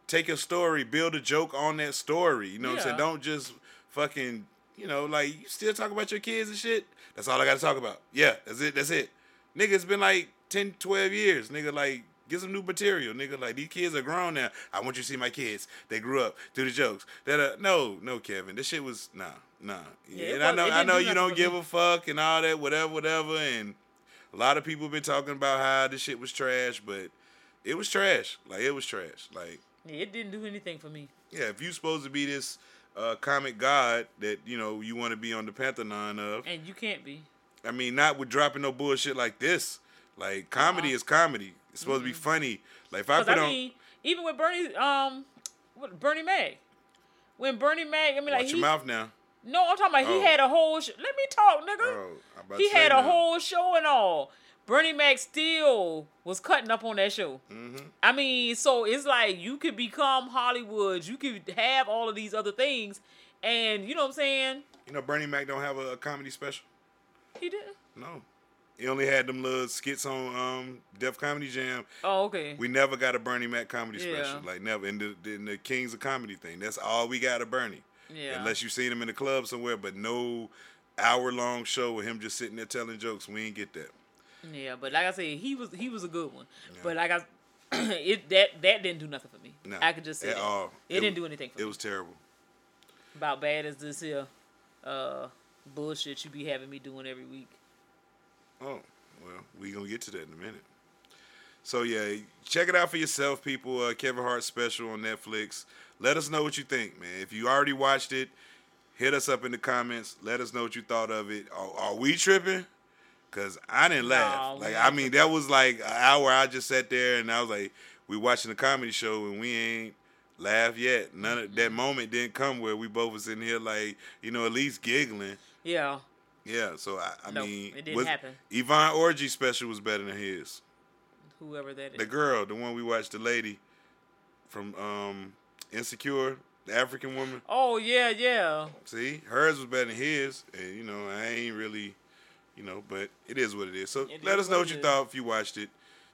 take your story, build a joke on that story. You know what I'm saying? Don't just fucking, you know, like you still talk about your kids and shit. That's all I got to talk about. Yeah, that's it. That's it. Nigga, it's been like 10, 12 years. Nigga, like. Get some new material, nigga. Like these kids are grown now. I want you to see my kids. They grew up. Do the jokes. That uh, no, no, Kevin. This shit was nah, nah. Yeah, and I know, I know do you don't give a fuck and all that, whatever, whatever. And A lot of people been talking about how this shit was trash, but it was trash. Like it was trash. Like It didn't do anything for me. yeah, if you supposed to be this uh, comic god that you know you want to be on the Pantheon of, And you can't be. I mean, not with dropping no bullshit like this. Like comedy is comedy. It's supposed to be funny. Like if I Uh-huh. Put I, on, mean, even with Bernie, um, what, Bernie Mac, when Bernie Mac, I mean, like watch he, your mouth now. no, I'm talking about Oh. he had a whole. Sh- Let me talk, nigga. Oh, he had a whole show and all. Bernie Mac still was cutting up on that show. Mm-hmm. I mean, so it's like you could become Hollywood. You could have all of these other things, and you know what I'm saying? You know, Bernie Mac don't have a, a comedy special. He didn't. No, he only had them little skits on um, Def Comedy Jam. Oh, okay. We never got a Bernie Mac comedy Yeah. special. Like never. In the, in the Kings of Comedy thing, that's all we got of Bernie. yeah. Unless you've seen him in the club somewhere, but no hour long show with him just sitting there telling jokes. We ain't get that. Yeah, but like I said, he was he was a good one. Yeah. But like I, it that that didn't do nothing for me. No, I could just say at that. all. It, It didn't was- do anything for It me. It was terrible. About bad as this here, uh, bullshit you be having me doing every week. Oh, well, we gonna get to that in a minute. So yeah, check it out for yourself, people. Uh, Kevin Hart special on Netflix. Let us know what you think, man. If you already watched it, hit us up in the comments. Let us know what you thought of it. Are, are we tripping? Cause I didn't laugh. No, like I mean, that was like an hour. I just sat there and I was like, we watching a comedy show and we ain't laugh yet. None of that moment didn't come where we both was in here like you know at least giggling. Yeah, Yeah, so I, I Nope, mean, it didn't was- happen. Yvonne Orji special was better than his. whoever that is. The girl, the one we watched, the lady from um Insecure, the African woman. oh yeah, yeah. See, hers was better than his, and you know I ain't really, you know, but it is what it is. So It let is us know what what you is. thought if you watched it.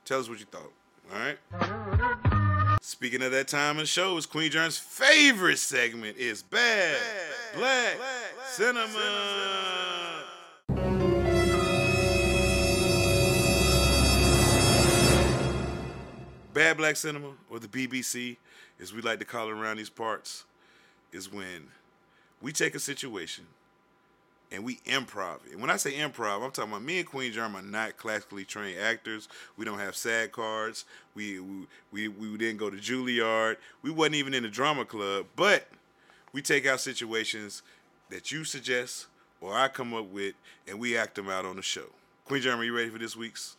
Tell us what you thought. All right. Speaking of that time of the show, it's Queen Germ's favorite segment is Bad, Black, Cinema. Bad Black Cinema, or the BBC, as we like to call it around these parts, is when we take a situation and we improv it. And when I say improv, I'm talking about me and Queen Germ are not classically trained actors. We don't have SAG cards. We we we, we didn't go to Juilliard. We wasn't even in the drama club. But we take out situations that you suggest or I come up with, and we act them out on the show. Queen Germ, are you ready for this week's?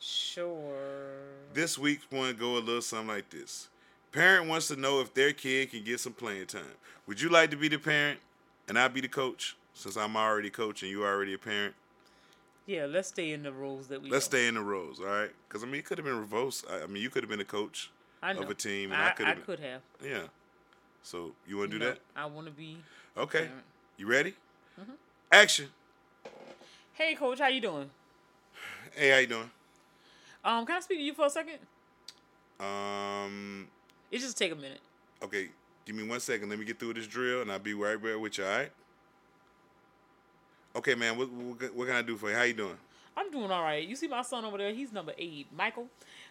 Sure. This week's one go a little something like this. Parent wants to know if their kid can get some playing time. Would you like to be the parent and I be the coach? Since I'm already coaching, you already a parent. Yeah, let's stay in the roles that we. Let's know. stay in the roles, all right? Because I mean, it could have been reversed. I I mean, you could have been a coach of a team, and I, I, could I have. been, could have. Yeah. So you want to do No, that? I want to be. Okay. parent. You ready? Mm-hmm. Action. Hey, coach, how you doing? Hey, how you doing? Um, can I speak to you for a second? Um. It just take a minute. Okay. Give me one second. Let me get through this drill, and I'll be right back with you. All right. Okay, man. What, what what can I do for you? How you doing? I'm doing all right. You see my son over there? He's number eight, Michael.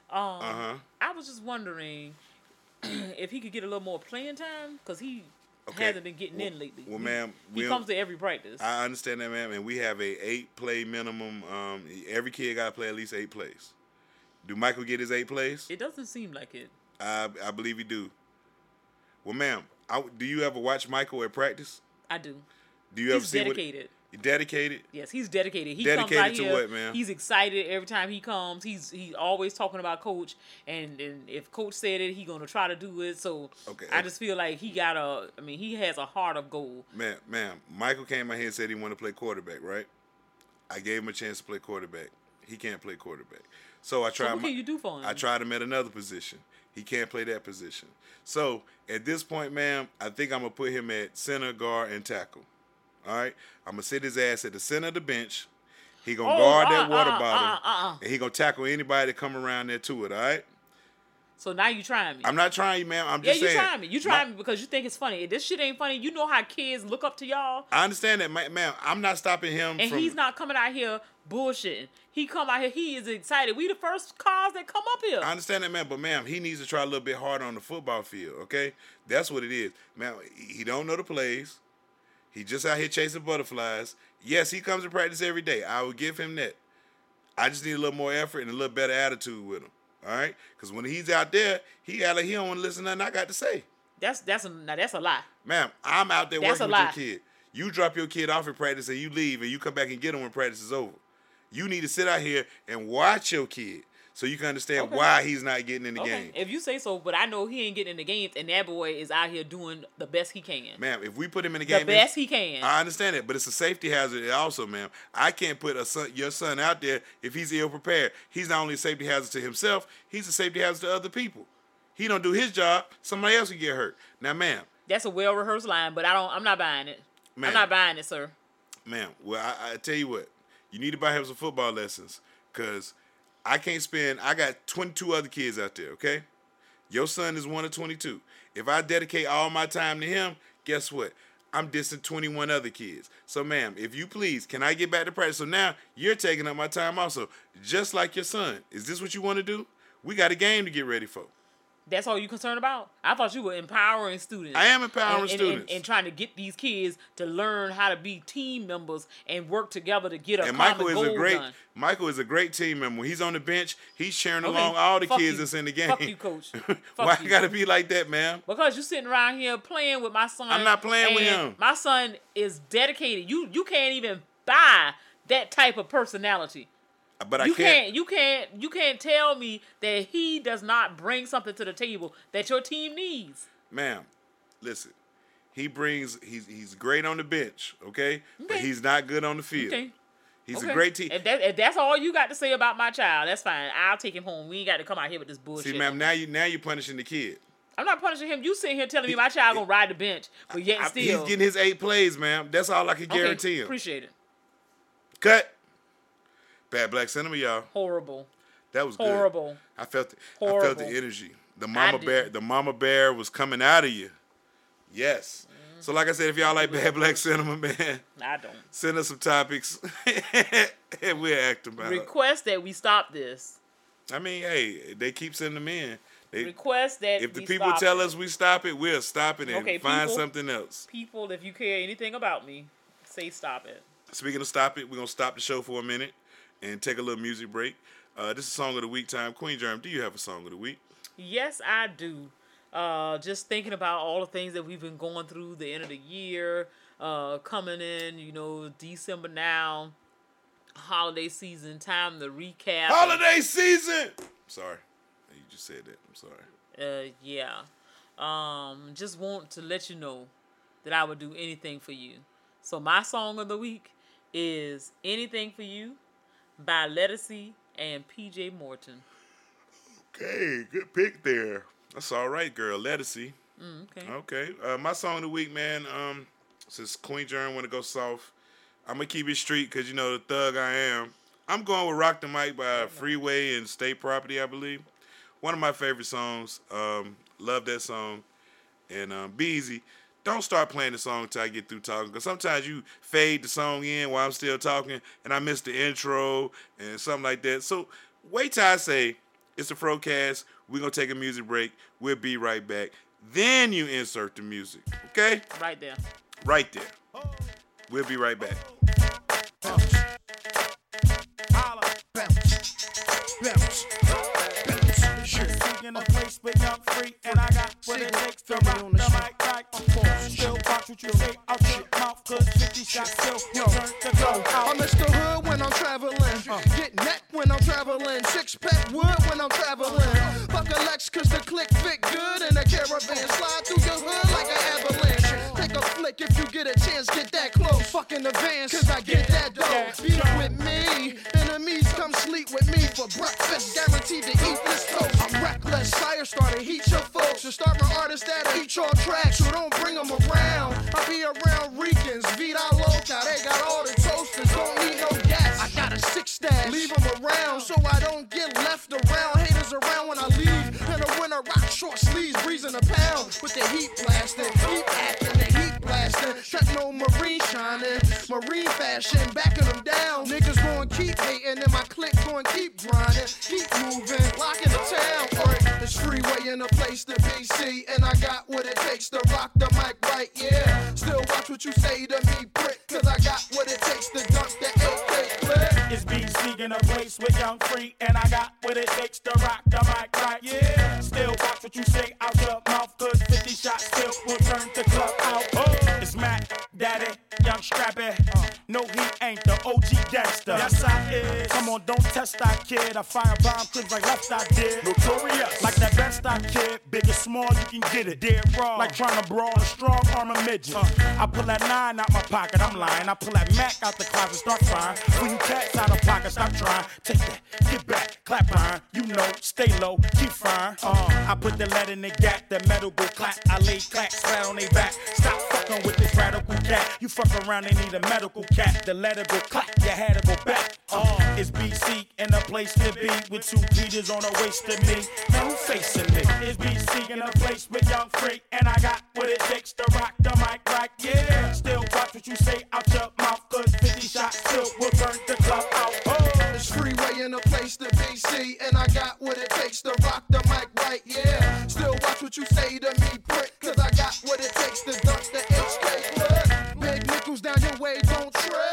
Um, Uh-huh. I was just wondering if he could get a little more playing time because he Okay. hasn't been getting Well- in lately. well, He- ma'am, he comes to every practice. I understand that, ma'am, and we have a eight play minimum. Um, every kid got to play at least eight plays. Do Michael get his eight plays? it doesn't seem like it. I I believe he do. Well, ma'am, I, do you ever watch Michael at practice? I do. Do you ever see dedicated. what he dedicated? Yes, he's dedicated. He Dedicated comes out to here. what, man? He's excited every time he comes. He's he's always talking about coach, and, and if coach said it, he gonna try to do it. So Okay, I just feel like he got a. I mean, he has a heart of gold. Man, ma'am, Michael came out here and said he wanted to play quarterback, right? I gave him a chance to play quarterback. He can't play quarterback. So I So tried. what can you do for him? I tried him at another position. He can't play that position. So at this point, ma'am, I think I'm gonna put him at center, guard, and tackle. All right, I'm gonna sit his ass at the center of the bench. He gonna Oh, guard uh, that water uh, bottle, uh, uh, uh. and he gonna tackle anybody that come around there to it. All right. So now you trying me. I'm not trying you, ma'am. I'm yeah, just you saying. trying me. You My- trying me because you think it's funny. If this shit ain't funny, you know how kids look up to y'all, I understand that, ma- ma'am. I'm not stopping him and from. he's not coming out here bullshitting. He come out here. He is excited. We the first cars that come up here. I understand that, man, but ma'am, he needs to try a little bit harder on the football field. Okay, that's what it is, man. He don't know the plays. He just out here chasing butterflies. Yes, he comes to practice every day. I will give him that. I just need a little more effort and a little better attitude with him. All right, because when he's out there, he act like he don't want to listen to nothing I got to say. That's that's a now that's a lie. Ma'am, I'm out there That's working with lie. your kid. You drop your kid off in practice and you leave and you come back and get him when practice is over. You need to sit out here and watch your kid so you can understand Okay. why he's not getting in the Okay, game. if you say so, but I know he ain't getting in the games, and that boy is out here doing the best he can. Ma'am, if we put him in the game, the best he can. I understand it, but it's a safety hazard also, ma'am. I can't put a son, your son out there if he's ill prepared. He's not only a safety hazard to himself, he's a safety hazard to other people. He don't do his job, somebody else will get hurt. Now, ma'am, that's a well rehearsed line, but I don't. I'm not buying it. Ma'am. I'm not buying it, sir. ma'am, well, I, I tell you what, you need to buy him some football lessons, cause I can't spend. I got 22 other kids out there. Okay, your son is one of 22. If I dedicate all my time to him, guess what? I'm dissing 21 other kids. So, ma'am, if you please, can I get back to practice? So now you're taking up my time also, just like your son. Is this what you want to do? We got a game to get ready for. That's all you concerned about? I thought you were empowering students. I am empowering and, and- students. and, and trying to get these kids to learn how to be team members and work together to get a and Michael is a great done. Michael is a great team member. When he's on the bench, he's cheering Okay, along all the kids you. that's in the game. Fuck you, coach. Fuck Why you. gotta be like that, ma'am? Because you're sitting around here playing with my son. I'm not playing with him. My son is dedicated. You you can't even buy that type of personality. But I you can't. can't you can't you can't tell me that he does not bring something to the table that your team needs. ma'am, listen. He brings he's he's great on the bench, okay? okay. But he's not good on the field. Okay. He's Okay. a great team. If, that, if that's all you got to say about my child, that's fine. I'll take him home. We ain't got to come out here with this bullshit. See, ma'am, now you now you're punishing the kid. I'm not punishing him. You sitting here telling me my child gonna ride the bench, but yet I- still. he's getting his eight plays, ma'am. That's all I can guarantee him. Appreciate it. Cut. Bad black cinema, y'all. Horrible. That was good. Horrible. I felt it. I felt the energy. The mama bear, the mama bear was coming out of you. Yes. Mm-hmm. So like I said, if y'all like bad black cinema, man, I don't. send us some topics and we'll act about it. Request that we stop this. I mean, hey, they keep sending them in. They, Request that if the people tell it. us we stop it, we'll stop it and Okay, find people. something else. people, if you care anything about me, say stop it. Speaking of stop it, we're gonna stop the show for a minute and take a little music break. Uh, this is song of the week time. Queen Germ, do you have a song of the week? Yes, I do. Uh, just thinking about all the things that we've been going through, the end of the year, uh, coming in, you know, December now, holiday season, time to recap. Holiday season. Sorry, you just said that. I'm sorry. Uh, yeah. Um, just want to let you know that I would do anything for you. So my song of the week is "Anything for You" by Ledisi and PJ Morton. Okay, good pick there. That's all right, girl. Ledisi. Mm, okay. Okay. Uh, my song of the week, man. Um, since Queen Germ want to go soft, I'm gonna keep it street because you know the thug I am. I'm going with "Rock the Mic" by Freeway and State Property, I believe. One of my favorite songs. Um, love that song. And um, be easy. Don't start playing the song until I get through talking. Because sometimes you fade the song in while I'm still talking, and I miss the intro and something like that. So wait till I say it's a Frocast. We're gonna take a music break. We'll be right back. Then you insert the music. Okay? Right there. Right there. We'll be right back. in a place with young free, and I got what it takes to rock the mic like a force. Still watch what you say out your mouth, cause 50 shots still turn the go I out. miss the hood when I'm traveling. Get neck when I'm traveling. Six pack wood when I'm traveling. Fuck a Lex cause the click fit good in a caravan. Slide through your hood like an avalanche. Take a flick if you get a chance, get that close. Fuck in advance, cause I get that And my artists that'll eat your tracks. So don't bring them around. I be around Ricans. Vida Loca. They got all the toasters. Don't need no gas. I got a six stash. Leave them around so I don't get left around. Haters around when I leave. In the winter, rock short sleeves, breezing a pound. With the heat blasting, heat acting, the heat blasting. Techno marine shining, marine fashion, backing them down. Niggas gon' keep hating, and my clique gon' keep grinding, keep moving, locking in a place to be see, and I got what it takes to rock the mic right, yeah. Still watch what you say to me, prick, cause I got what it takes to dump the AK clip. It's BC in a place with young free, and I got what it takes to rock the mic right. Yeah, still watch what you say out your mouth, cause 50 shots still will turn the club out. Oh, it's Mac, Daddy, Young ain't the Yes, I is. Come on, don't test that kid. I fire bomb clips like left I did. Notorious. Like that best I kid. Big or small, you can get it. Dead wrong. Like trying to brawl a strong arm of midget. I pull that nine out my pocket, I'm lying. I pull that Mac out the closet, start frying. When you cats out of pocket, stop trying. Take that, get back, clap iron. You know, stay low, keep fine. Uh, I put the lead in the gap, the metal go clap. I lay clack, flat on they back. Stop fucking with this radical cat. You fuck around they need a medical cat. The letter go clap, you had to go back. Uh, it's BC in a place to be with two Peters on the waist of me. Now who facing me? It's BC in a place with young freak, and I got what it takes to rock the mic right. Yeah, still watch what you say out your mouth, cause 50 shots still will turn the club out. Oh. It's freeway and a place to see, and I got what it takes to rock the mic right, yeah. Still watch what you say to me, prick, cause I got what it takes to dunk the HK. Big nickels down your way, don't trip.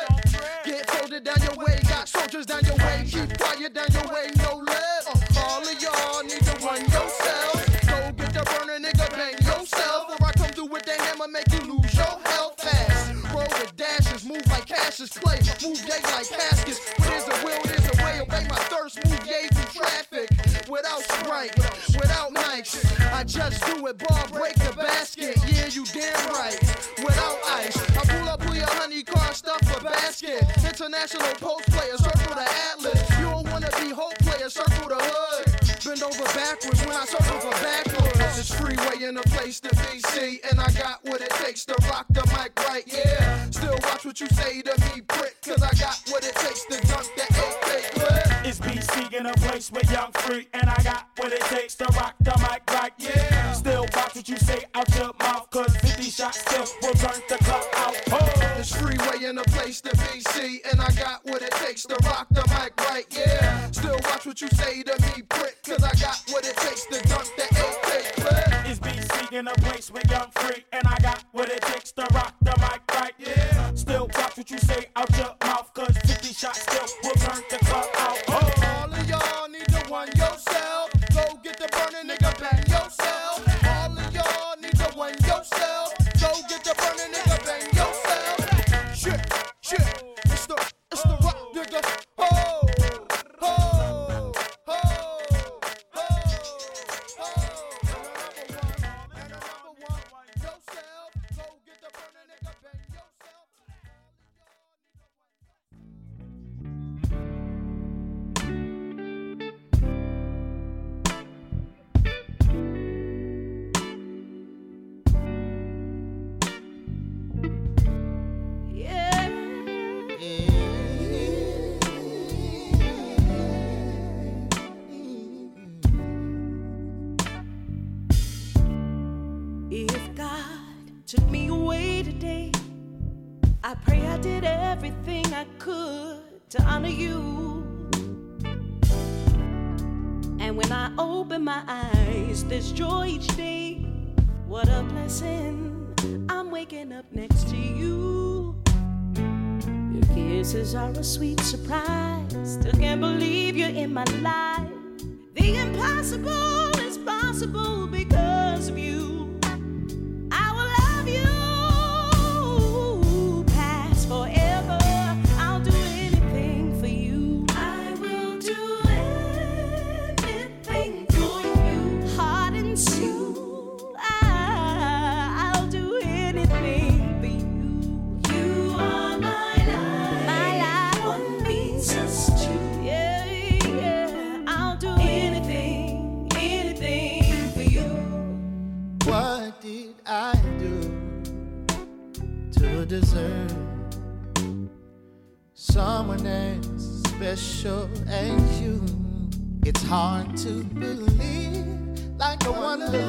Just do it, ball break the basket. Yeah, you damn right. Without ice, I pull up with your honey car, stuff a basket. International post player, circle the atlas. You don't wanna be hope player, circle the hood. Bend over backwards when I circle for backwards. It's freeway in a place to be see, and I got what it takes to rock the mic right. Yeah, still watch what you say to me, prick, cause I got what it takes to dunk the AK clip. It's BC in a place with young free, and I got what it takes to rock be see, and I got what it takes to rock the mic right. Yeah, still watch what you say to me, prick, cause I got what it takes to dunk the AK clip. It's BC in a place with young free, and I got eyes, there's joy each day. What a blessing. I'm waking up next to you. Your kisses are a sweet surprise. Still can't believe you're in my life. The impossible is possible because of you. Deserve someone as special as you? It's hard to believe, like a wonder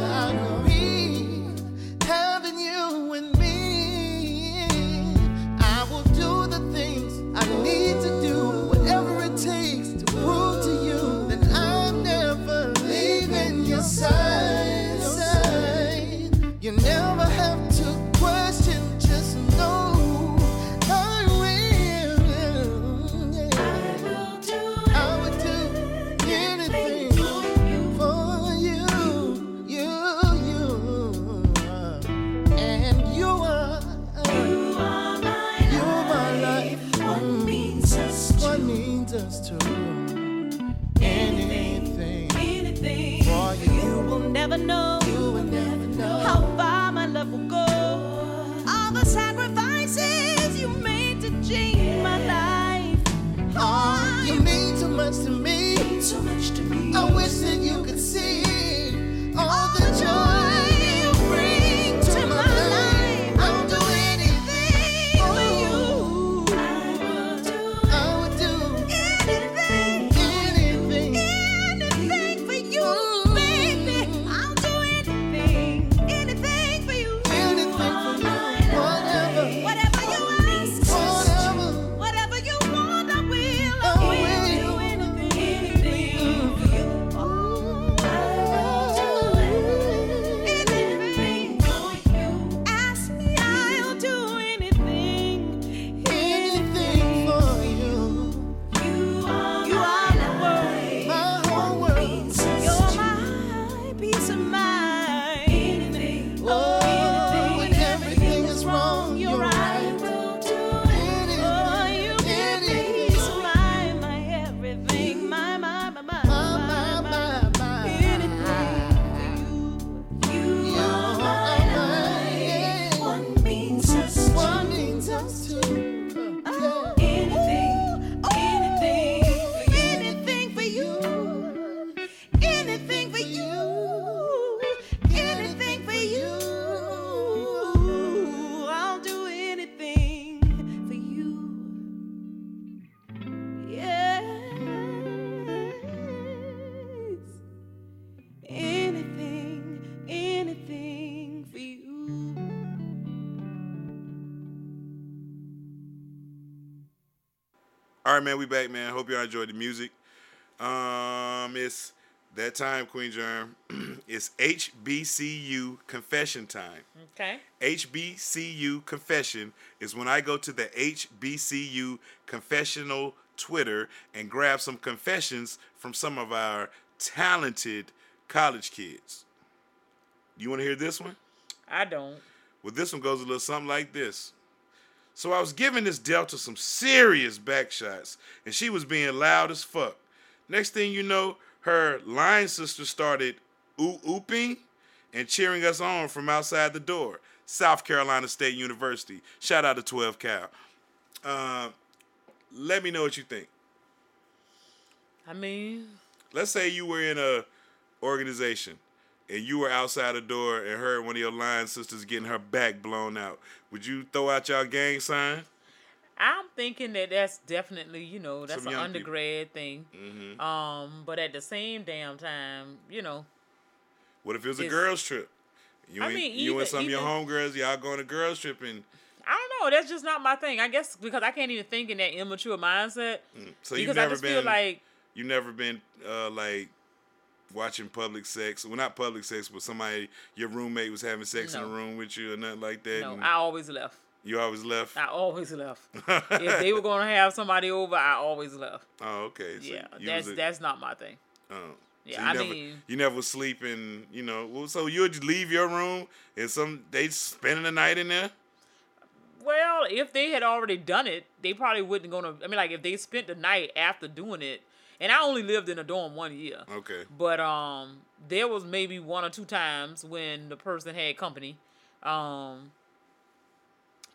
breathe, having you and me. I will do the things I need to do, right, man, we back, man. Hope y'all enjoyed the music. Um, it's that time, Queen Germ. it's HBCU confession time. Okay. HBCU confession is when I go to the HBCU confessional Twitter and grab some confessions from some of our talented college kids. You want to hear this one? I don't. Well, this one goes a little something like this. So I was giving this Delta some serious back shots, and she was being loud as fuck. Next thing you know, her line sister started oo ooping and cheering us on from outside the door. South Carolina State University. Shout out to 12 Cal. Uh, let me know what you think. I mean, Let's say you were in a organization and you were outside the door and heard one of your line sisters getting her back blown out. Would you throw out your gang sign? I'm thinking that that's definitely, you know, that's an young people. undergrad thing. Mm-hmm. Um, but at the same damn time, you know, What if it was a girls trip? You I and, mean, you and some of your homegirls, y'all going to girls trip and I don't know. That's just not my thing. I guess because I can't even think in that immature mindset. mm, so you've never been like you never been uh, like watching public sex. Well, not public sex, but somebody your roommate was having sex in the room with you or nothing like that. no, and I always left. you always left. I always left. if they were going to have somebody over, I always left. oh, okay. So yeah, that's a- that's not my thing. Oh. Yeah, you I never, mean- you never was sleeping, you know. Well, so you would leave your room and some they spending the night in there. Well, if they had already done it, they probably wouldn't gonna. I mean, like if they spent the night after doing it, and I only lived in a dorm one year. Okay. But um, there was maybe one or two times when the person had company, um,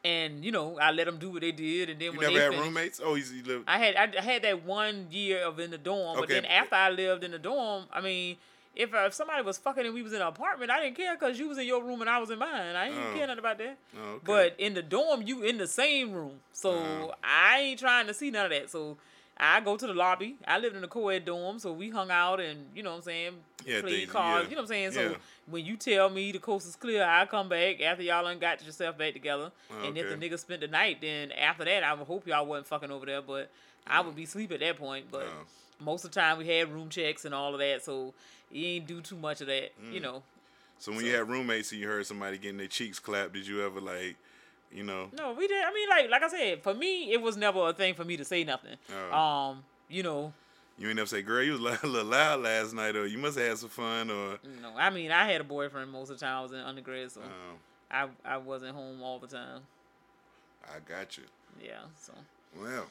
and you know I let them do what they did, and then You when never they had finished, roommates? Oh, you, lived. I had I, I had that one year of in the dorm, but Okay. then after I lived in the dorm, I mean. If, uh, if somebody was fucking and we was in an apartment, I didn't care because you was in your room and I was in mine. I didn't Oh. care nothing about that. Oh, okay. But in the dorm, you in the same room, so Oh. I ain't trying to see none of that. So I go to the lobby. I lived in a co-ed dorm, so we hung out and you know what I'm saying, Yeah, played cards. yeah. You know what I'm saying. So Yeah. when you tell me the coast is clear, I come back after y'all done got yourself back together. And if the Okay. nigga spent the night, then after that, I would hope y'all wasn't fucking over there. But I would be asleep at that point. But Oh. most of the time we had room checks and all of that, so you ain't do too much of that. You Mm. know. So when you had roommates and you heard somebody getting their cheeks clapped, did you ever like, you know? No, we did. I mean, like like I said, for me, it was never a thing for me to say nothing. Oh. Um, you know, You ain't never say, "Girl, you was a little loud last night," or "You must have had some fun," or no. I mean, I had a boyfriend most of the time I was in undergrad, so um, I I wasn't home all the time. "I got you." Yeah, so Well,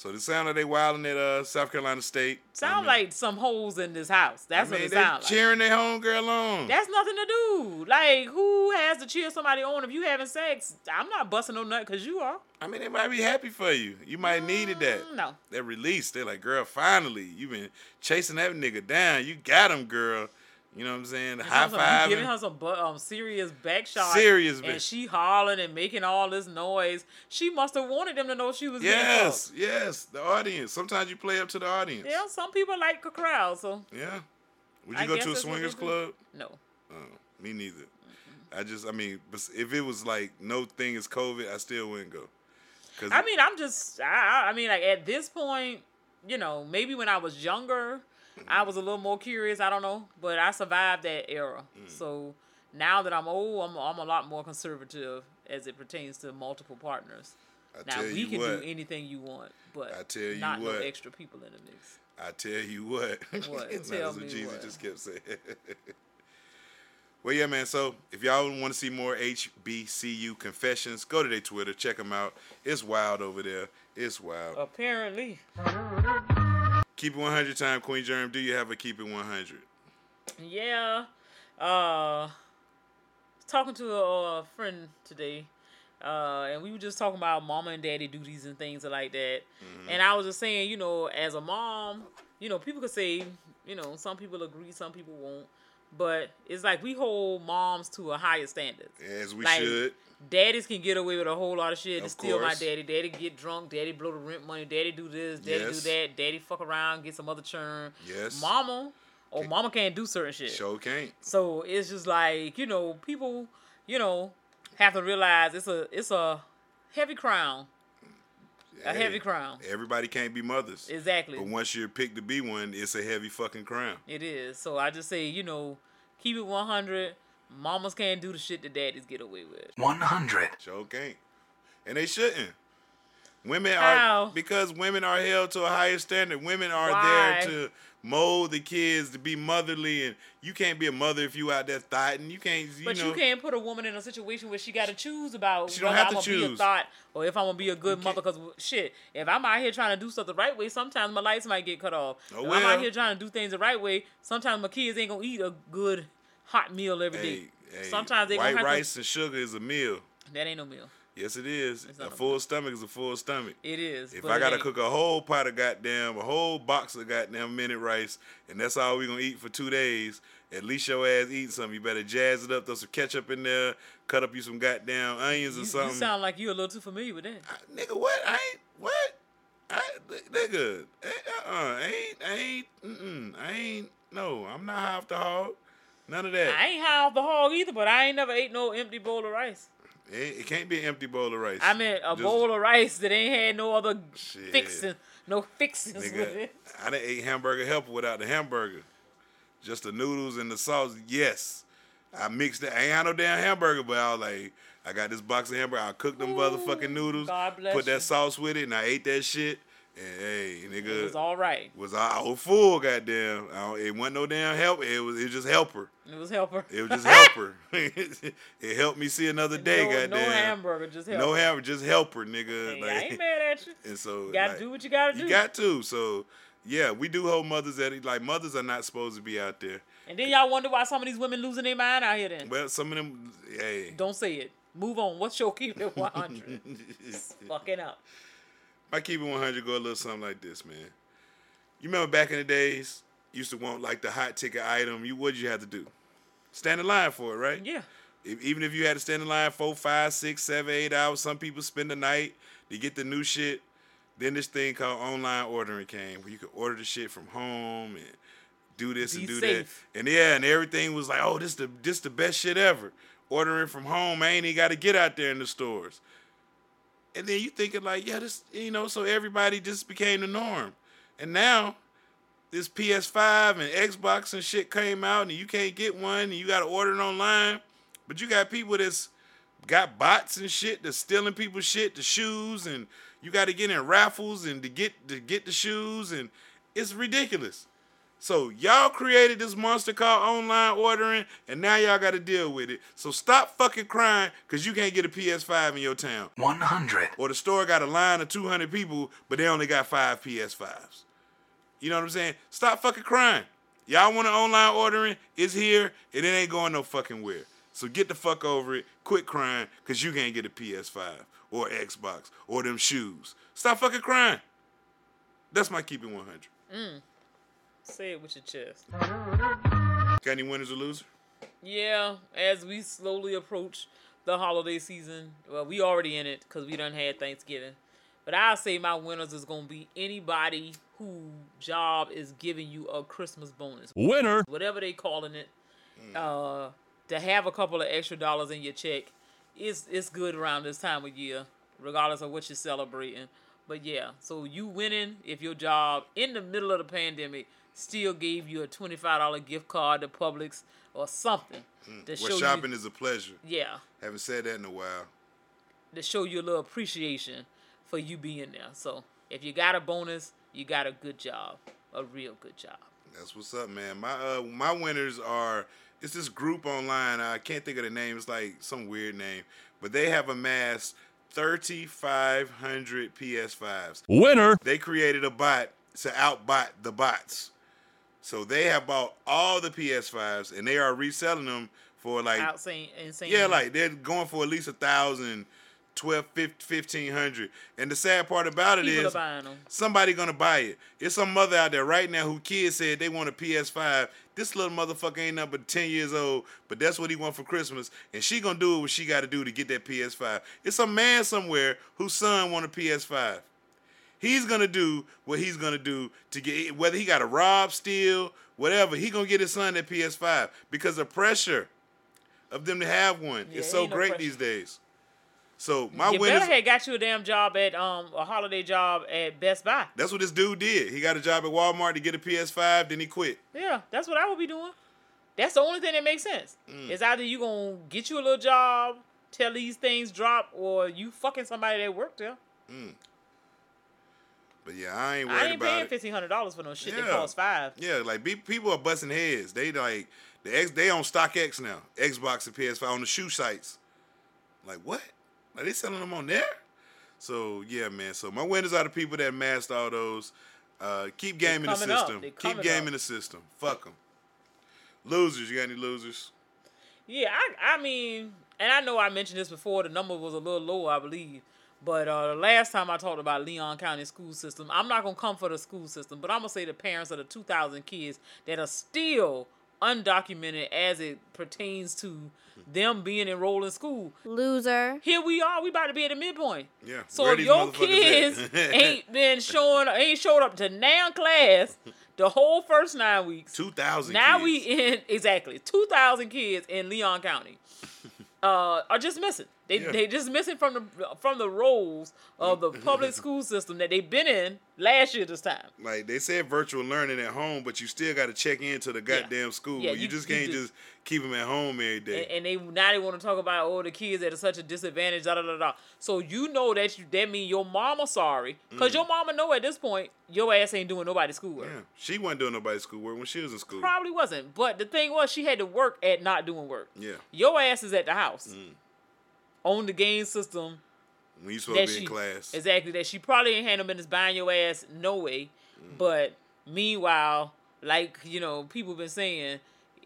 So the sound like they wilding at uh, South Carolina State. Sound I mean- like some holes in this house. That's I mean, what it they sound like. cheering their homegirl on. That's nothing to do. Like, who has to cheer somebody on if you having sex? I'm not busting no nut because you are. I mean, they might be happy for you. You might needed that. Mm, No. That release. They're like, girl, finally, you've been chasing that nigga down. You got him, girl. You know what I'm saying? High five. giving her some um, serious back shots. Serious And she hollering and making all this noise. She must have wanted them to know she was Yes, yes. The audience. Sometimes you play up to the audience. Yeah, some people like a crowd, so Yeah. Would you I go to a that's what they swingers club? no. Oh, me neither. I just, I mean, if it was like no thing is COVID, I still wouldn't go. Cause I mean, I'm just, I, I- I mean, like at this point, you know, maybe when I was younger, I was a little more curious. I don't know, but I survived that era. Mm. So now that I'm old, I'm, I'm a lot more conservative as it pertains to multiple partners. I now we you can what, do anything you want, but I tell you not what. no extra people in the mix. I tell you what. What? That's Tell what me Jesus what. just kept saying. well, yeah, man. So if y'all want to see more HBCU confessions, go to their Twitter. Check them out. It's wild over there. It's wild. Apparently, Keep it 100 time, Queen Germ. Do you have a keep it 100? yeah. Uh, talking to a, uh friend today, uh, and we were just talking about mama and daddy duties and things like that. And I was just saying, you know, as a mom, you know, people could say, you know, some people agree, some people won't. But it's like we hold moms to a higher standard. As we Like, should. Daddies can get away with a whole lot of shit. Of It's still my daddy. Daddy get drunk. Daddy blow the rent money. Daddy do this. Daddy Yes. do that. Daddy fuck around. Get some other churn. Yes. Mama, or mama can't do certain shit. Sure can't. So it's just like you know, people, you know, have to realize it's a it's a heavy crown. A Hey, heavy crown. Everybody can't be mothers. Exactly. But once you're picked to be one, it's a heavy fucking crown. It is. So I just say, you know, keep it 100. Mamas can't do the shit that daddies get away with. 100. Sure can't. And they shouldn't. Women How? are because women are held to a higher standard. Women are Why? there to mold the kids to be motherly, and you can't be a mother if you out there thotting. You can't, you But know. you can't put a woman in a situation where she got to choose about She don't have I'm to gonna be a choose. thought or if I'm gonna be a good mother. Because shit, if I'm out here trying to do stuff the right way, sometimes my lights might get cut off. Oh, if I'm out here trying to do things the right way, sometimes my kids ain't gonna eat a good hot meal every day. Hey, hey, sometimes they white gonna have rice and sugar is a meal. That ain't no meal. Yes, it is. A full stomach is a full stomach. It is. If I gotta cook a whole pot of goddamn, a whole box of goddamn minute rice, and that's all we gonna eat for two days, at least your ass eat something. You better jazz it up, throw some ketchup in there, cut up you some goddamn onions or something. you sound like you're a little too familiar with that. nigga, what? I ain't what? I nigga, uh, uh, I ain't, I ain't, mm-mm, I ain't. No, I'm not off the hog. None of that. I ain't high off the hog either, but I ain't never ate no empty bowl of rice. It, it can't be an empty bowl of rice. I meant a Just- bowl of rice that ain't had no other Shit. fixing, no fixings with Nigga, it. I done ate hamburger helper without the hamburger. Just the noodles and the sauce. Yes. I mixed it. I ain't had no damn hamburger, but I was like, I got this box of hamburger. I cooked them motherfucking noodles. God bless Put you. that sauce with it, and I ate that shit. And hey, nigga, It was all right. was I was full, goddamn. I don't, it wasn't no damn help. It was it was just helper. It was helper. It was just helper. it helped me see another day, no, goddamn. no hamburger, just helper. No hamburger, just helper, nigga. Hey, Like- I ain't mad at you. and so You gotta like, do what you gotta do. You got to. So yeah, we do hold mothers at like mothers are not supposed to be out there. and then y'all wonder why some of these women losing their mind out here. Then Well, some of them, hey, don't say it. Move on. What's your keep it 100? Fucking up. My keep it 100 go a little something like this, man. You remember back in the days, you used to want like the hot ticket item. You what did you have to do? Stand in line for it, right? Yeah. If, even if you had to stand in line four, five, six, seven, eight hours, some people spend the night to get the new shit. Then this thing called online ordering came, where you could order the shit from home and do this Be and do safe. that. And yeah, and everything was like, oh, this the this the best shit ever. Ordering from home, I ain't even got to get out there in the stores. And then you thinking like, yeah, this, you know, so everybody just became the norm. And now this PS5 and Xbox and shit came out and you can't get one and you got to order it online. But you got people that's got bots and shit that's stealing people's shit, the shoes, and you got to get in raffles and to get to get the shoes and it's ridiculous. So y'all created this monster called online ordering, and now y'all got to deal with it. So stop fucking crying because you can't get a PS5 in your town. 100. Or the store got a line of 200 people, but they only got five PS5s. You know what I'm saying? Stop fucking crying. Y'all want an online ordering? It's here, and it ain't going no fucking where. So get the fuck over it. Quit crying because you can't get a PS5 or Xbox or them shoes. Stop fucking crying. That's my keeping 100. Mm. Say it with your chest. Got any winners or losers? Yeah, as we slowly approach the holiday season, well, we already in it because we done had Thanksgiving. But I'll say my winners is gonna be anybody who job is giving you a Christmas bonus. Winner. Whatever they calling it. Uh to have a couple of extra dollars in your check is it's good around this time of year, regardless of what you're celebrating. But yeah, so you winning if your job in the middle of the pandemic still gave you a twenty five dollar gift card to Publix or something to Where show shopping you, is a pleasure. yeah, Haven't said that in a while. to show you a little appreciation for you being there. So if you got a bonus, you got a good job, a real good job. That's what's up, man. My uh my winners are it's this group online. I can't think of the name. It's like some weird name, but they have amassed 3,500 PS5s. Winner. They created a bot to outbot the bots. So they have bought all the PS5s and they are reselling them for like Outsane, insane. yeah, like they're going for at least a thousand, twelve, fifteen hundred. And the sad part about it People is are buying them. somebody gonna buy it. It's some mother out there right now who kids said they want a PS5. This little motherfucker ain't nothing but 10 years old, but that's what he want for Christmas. And she gonna do what she gotta do to get that PS5. It's a man somewhere whose son want a PS5. He's gonna do what he's gonna do to get whether he gotta rob, steal, whatever, he gonna get his son that PS5 because the pressure of them to have one Yeah, is so no great pressure. these days. So my you winners better had got you a damn job at um a holiday job at Best Buy. That's what this dude did. He got a job at Walmart to get a PS5, then he quit. Yeah, that's what I would be doing. That's the only thing that makes sense. Mm. It's either you gonna get you a little job, till these things drop, or you fucking somebody that worked there. Mm. But yeah, I ain't worried about it. I ain't paying fifteen hundred dollars for no shit that Yeah. costs five. Yeah, like be, people are busting heads. They like the X. They on StockX now. Xbox and PS5 on the shoe sites. Like what? Are they selling them on there? So yeah, man. So my winners are the people that mastered all those. Uh, keep gaming the system. Keep gaming up. the system. Fuck them. Losers. You got any losers? Yeah, I I mean, and I know I mentioned this before. The number was a little low, I believe. But uh, the last time I talked about Leon County school system, I'm not gonna come for the school system, but I'm gonna say the parents of the 2,000 kids that are still undocumented as it pertains to them being enrolled in school. Loser. Here we are. We about to be at the midpoint. Yeah. So if your kids ain't been showing, ain't showed up to now class the whole first nine weeks. two thousand. Now we in exactly two thousand kids in Leon County uh, are just missing. They Yeah. they just missing from the from the roles of the public school system that they've been in last year this time. Like they said, virtual learning at home, but you still got to check into the goddamn school. Yeah, you, you- just can't just keep them at home every day. And, and they now they want to talk about oh the kids that are such a disadvantage da da da da. So you know that you that mean your mama sorry because Mm. your mama know at this point your ass ain't doing nobody's schoolwork. yeah, she wasn't doing nobody's schoolwork when she was in school. Probably wasn't. But the thing was she had to work at not doing work. Yeah, Your ass is at the house Mm. On the game system when you supposed to be she in class. exactly that she probably ain't had no business buying your ass no way. Mm. But meanwhile, like you know, people been saying,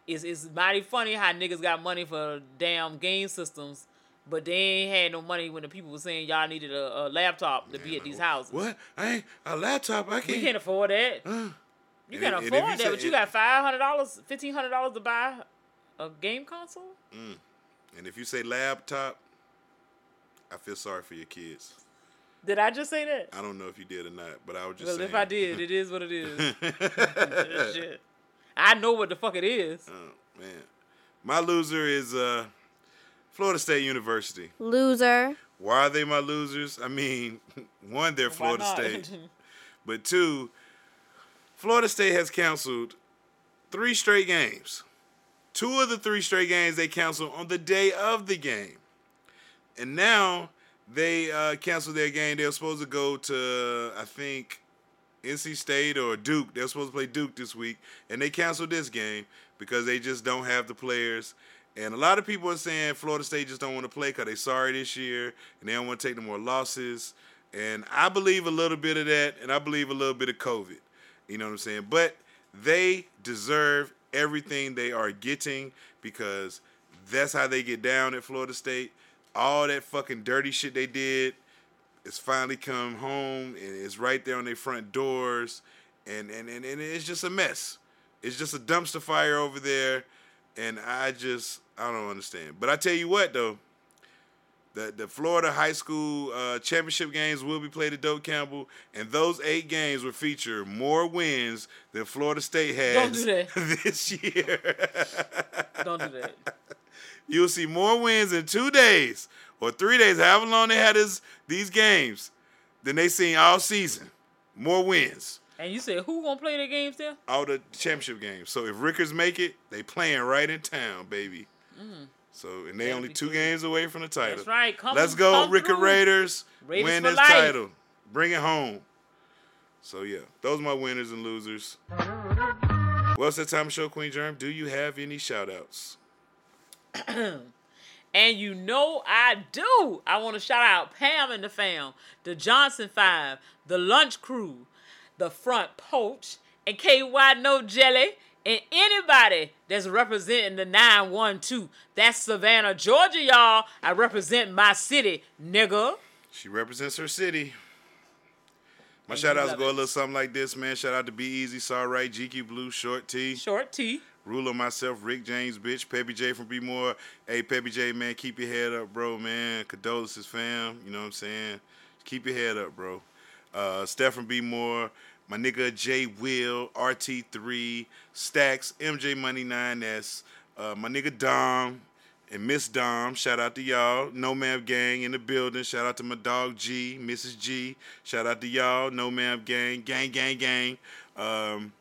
it's it's mighty funny how niggas got money for damn game systems, but they ain't had no money when the people were saying y'all needed a, a laptop to be at these houses. What? I ain't a laptop. I can't. We can't afford that. Uh, You can't if- and if afford that, say- but you got five hundred dollars, fifteen hundred dollars to buy a game console. mm. And if you say laptop, I feel sorry for your kids. Did I just say that? I don't know if you did or not, but I was just Well, saying. if I did, it is what it is. Shit. I know what the fuck it is. Oh man, my loser is uh, Florida State University. Loser. Why are they my losers? I mean, one, they're Florida? State, but two, Florida State has canceled three straight games. Two of the three straight games they canceled on the day of the game, and now they uh, canceled their game. They were supposed to go to I think NC State or Duke. They're supposed to play Duke this week, and they canceled this game because they just don't have the players. And a lot of people are saying Florida State just don't want to play because they're sorry this year and they don't want to take no more losses. And I believe a little bit of that, and I believe a little bit of COVID. You know what I'm saying? But they deserve everything they are getting because that's how they get down at Florida State. All that fucking dirty shit they did it's finally come home and it's right there on their front doors and, and, and, and it's just a mess. It's just a dumpster fire over there and I just I don't understand. But I tell you what though, the the Florida high school uh, championship games will be played at Doak Campbell, and those eight games will feature more wins than Florida State has Don't do that. this year. Don't do that. You'll see more wins in two days or three days, however long they had this, these games, than they seen all season. More wins. And you said who gonna play the games there? All the championship games. So if Rickards make it, they playing right in town, baby. Mm. So and they only two good. games away from the title. That's right. Come, Let's go, Ricker. Raiders. Raiders win this life. title. Bring it home. So yeah, those are my winners and losers. Well, it's that time show Queen Germ. Do you have any shout outs? And you know I do. I want to shout out Pam and the fam, the Johnson Five, the Lunch Crew, the Front Porch, and KY No Jelly, and anybody that's representing the 912. That's Savannah, Georgia, y'all. I represent my city, nigga. She represents her city. My And shout outs go a little something like this, man. Shout out to Be Easy, Saw Right, GQ Blue, Short T, Short T. Ruler, myself, Rick James, bitch, Peppy J from Be More. Hey, Peppy J, man, keep your head up, bro, man. Condolences, fam. You know what I'm saying? Keep your head up, bro. Uh, Steph from Be More, my nigga J Will, RT3, Stacks, MJ Money 9S, uh, my nigga Dom, and Miss Dom, shout out to y'all. No Ma'am Gang in the building. Shout out to my dog G, Mrs. G. Shout out to y'all. No Ma'am Gang, gang, gang, gang. Um,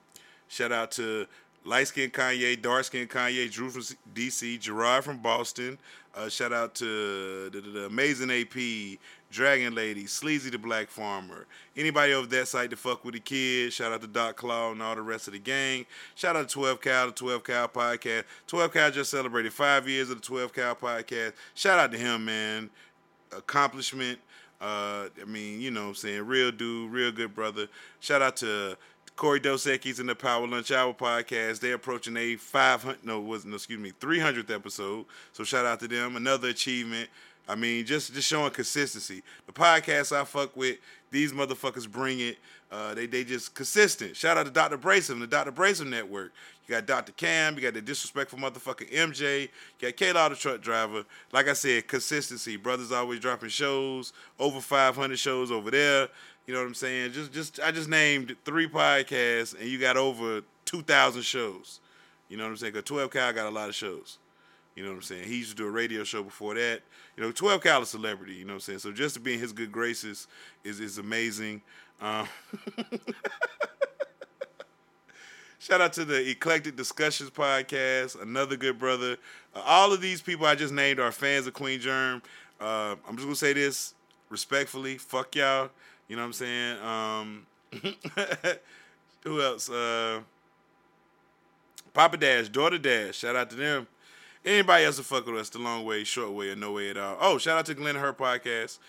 shout out to light skin Kanye, dark skin Kanye, Drew from DC, Gerard from Boston. Uh, shout out to the, the, the amazing AP, Dragon Lady, Sleazy the Black Farmer. Anybody over that site to fuck with the kids. Shout out to Doc Claw and all the rest of the gang. Shout out to 12 Cal, the 12 Cal podcast. 12 Cal just celebrated five years of the 12 Cal podcast. Shout out to him, man. Accomplishment. Uh, I mean, you know what I'm saying? Real dude, real good brother. Shout out to Corey Dos Equis and the Power Lunch Hour podcast. They're approaching a 500, no, wasn't, no, excuse me, 300th episode. So shout out to them. Another achievement. I mean, just just showing consistency. The podcast I fuck with, these motherfuckers bring it. Uh, they they just consistent. Shout out to Dr. Brayson, the Dr. Brayson Network. You got Dr. Cam, you got the disrespectful motherfucker MJ, you got K Law the truck driver. Like I said, consistency. Brothers always dropping shows, over 500 shows over there. You know what I'm saying? Just just I just named three podcasts, and you got over 2,000 shows. You know what I'm saying? Cause 12 Cal got a lot of shows. You know what I'm saying? He used to do a radio show before that. You know, 12 Cal is a celebrity. You know what I'm saying? So just to be in his good graces is is amazing. Um, shout out to the Eclectic Discussions podcast, another good brother. Uh, all of these people I just named are fans of Queen Germ. Uh, I'm just gonna say this respectfully. Fuck y'all. You know what I'm saying? Um, who else? Uh, Papa Dash, Daughter Dash. Shout out to them. Anybody else to fuck with us, the long way, short way, or no way at all. Oh, shout out to Glenn Her podcast.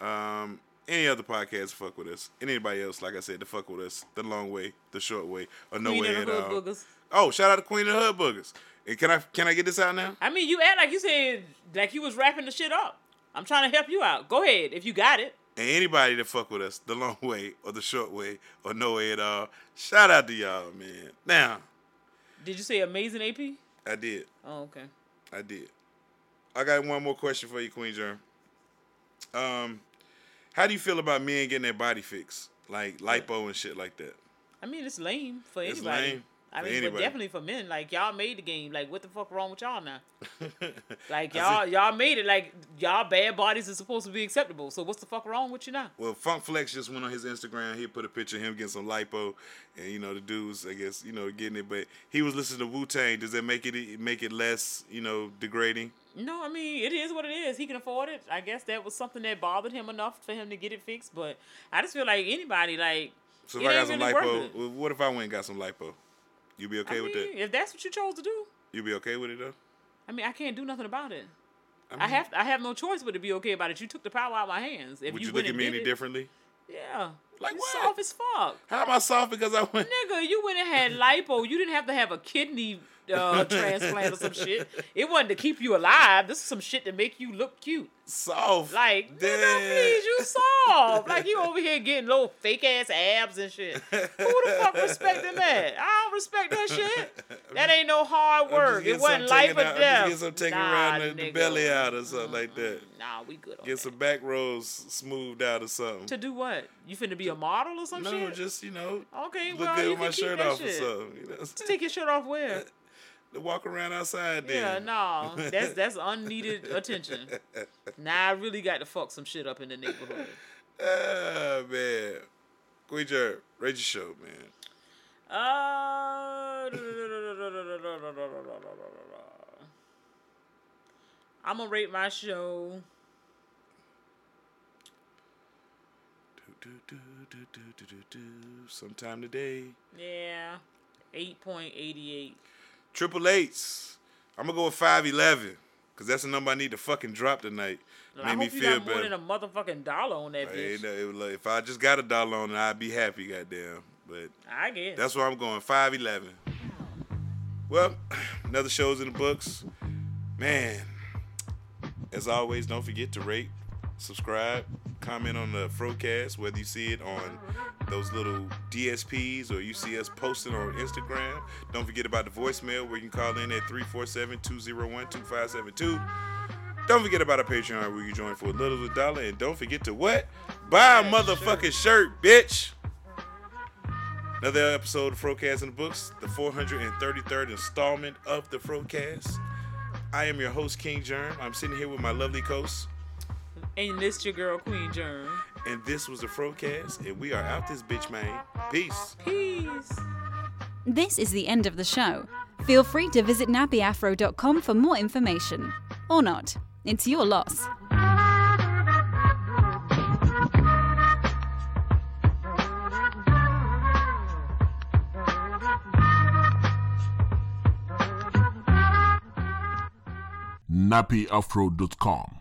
Um, any other podcast fuck with us. Anybody else, like I said, to fuck with us, the long way, the short way, or no Queen way at all. Boogers. Oh, shout out to Queen of the Hood Boogers. And can I can I get this out now? I mean, you act like you said like you was wrapping the shit up. I'm trying to help you out. Go ahead if you got it. And anybody that fuck with us, the long way or the short way or no way at all, shout out to y'all, man. Now, Did you say amazing AP? I did. Oh, okay. I did. I got one more question for you, Queen Germ. Um, how do you feel about men getting their body fixed, like lipo and shit like that? I mean, it's lame for It's anybody. lame I mean, anybody. but definitely for men. Like y'all made the game. Like what the fuck wrong with y'all now? Like y'all y'all made it. Like y'all bad bodies are supposed to be acceptable. So what's the fuck wrong with you now? Well, Funk Flex just went on his Instagram. He put a picture of him getting some lipo, and you know the dudes, I guess, you know, getting it. But he was listening to Wu Tang. Does that make it make it less, you know, degrading? No, I mean it is what it is. He can afford it. I guess that was something that bothered him enough for him to get it fixed. But I just feel like anybody, like So if I got some really worth lipo, what if I went and got some lipo? You be okay I with mean, that? if that's what you chose to do, You be okay with it though? I mean, I can't do nothing about it. I, mean- have I have no choice but to be okay about it. You took the power out of my hands. If Would you, you, look at me any it, differently? Yeah. Like what? soft as fuck. How am I soft because I went? Nigga, you went and had lipo. You didn't have to have a kidney uh, transplant or some shit. It wasn't to keep you alive. This is some shit to make you look cute. Soft. Like, nigga, Damn. please, you soft. Like, you over here getting little fake ass abs and shit. Who the fuck respecting that? I don't respect that shit. That ain't no hard work. It wasn't life or out- death. Get some taken Nah, around the, the belly out or something like that. Nah, we good on Get that. some back rows smoothed out or something. To do what? You finna be a model or some no, shit? just you know, Okay, look well, good with my shirt off or shit. something. You know, Take your shirt off where? To walk around outside. Then. Yeah, no, that's that's unneeded attention. Now I really got to fuck some shit up in the neighborhood. Ah man, Queen Jerry, rate your show, man. Uh, I'm gonna rate my show. Do, do, do, do, do, do, do. Sometime today. Yeah, eight point eighty eight. Triple eights. I'm gonna go with five eleven. Cause that's the number I need to fucking drop tonight. I Made me hope you feel got more than a motherfucking dollar on that I bitch. it like, if I just got a dollar on it, I'd be happy, goddamn. But I guess. that's where I'm going, 5'11. Well, another show's in the books. Man, as always, don't forget to rate, subscribe, comment on the Frocast, whether you see it on those little DSPs or you see us posting on Instagram. Don't forget about the voicemail where you can call in at 347-201-2572. Don't forget about our Patreon where you join for a little of dollar. And don't forget to what? Buy a motherfucking shirt, bitch. Another episode of Frocast in the Books, the 433rd installment of the Frocast. I am your host, King Germ. I'm sitting here with my lovely host, and this your girl Queen Germ. and this was the Frocast, and we are out this bitch, man. Peace. Peace. This is the end of the show. Feel free to visit nappyafro.com for more information. Or not. It's your loss. nappyafro.com.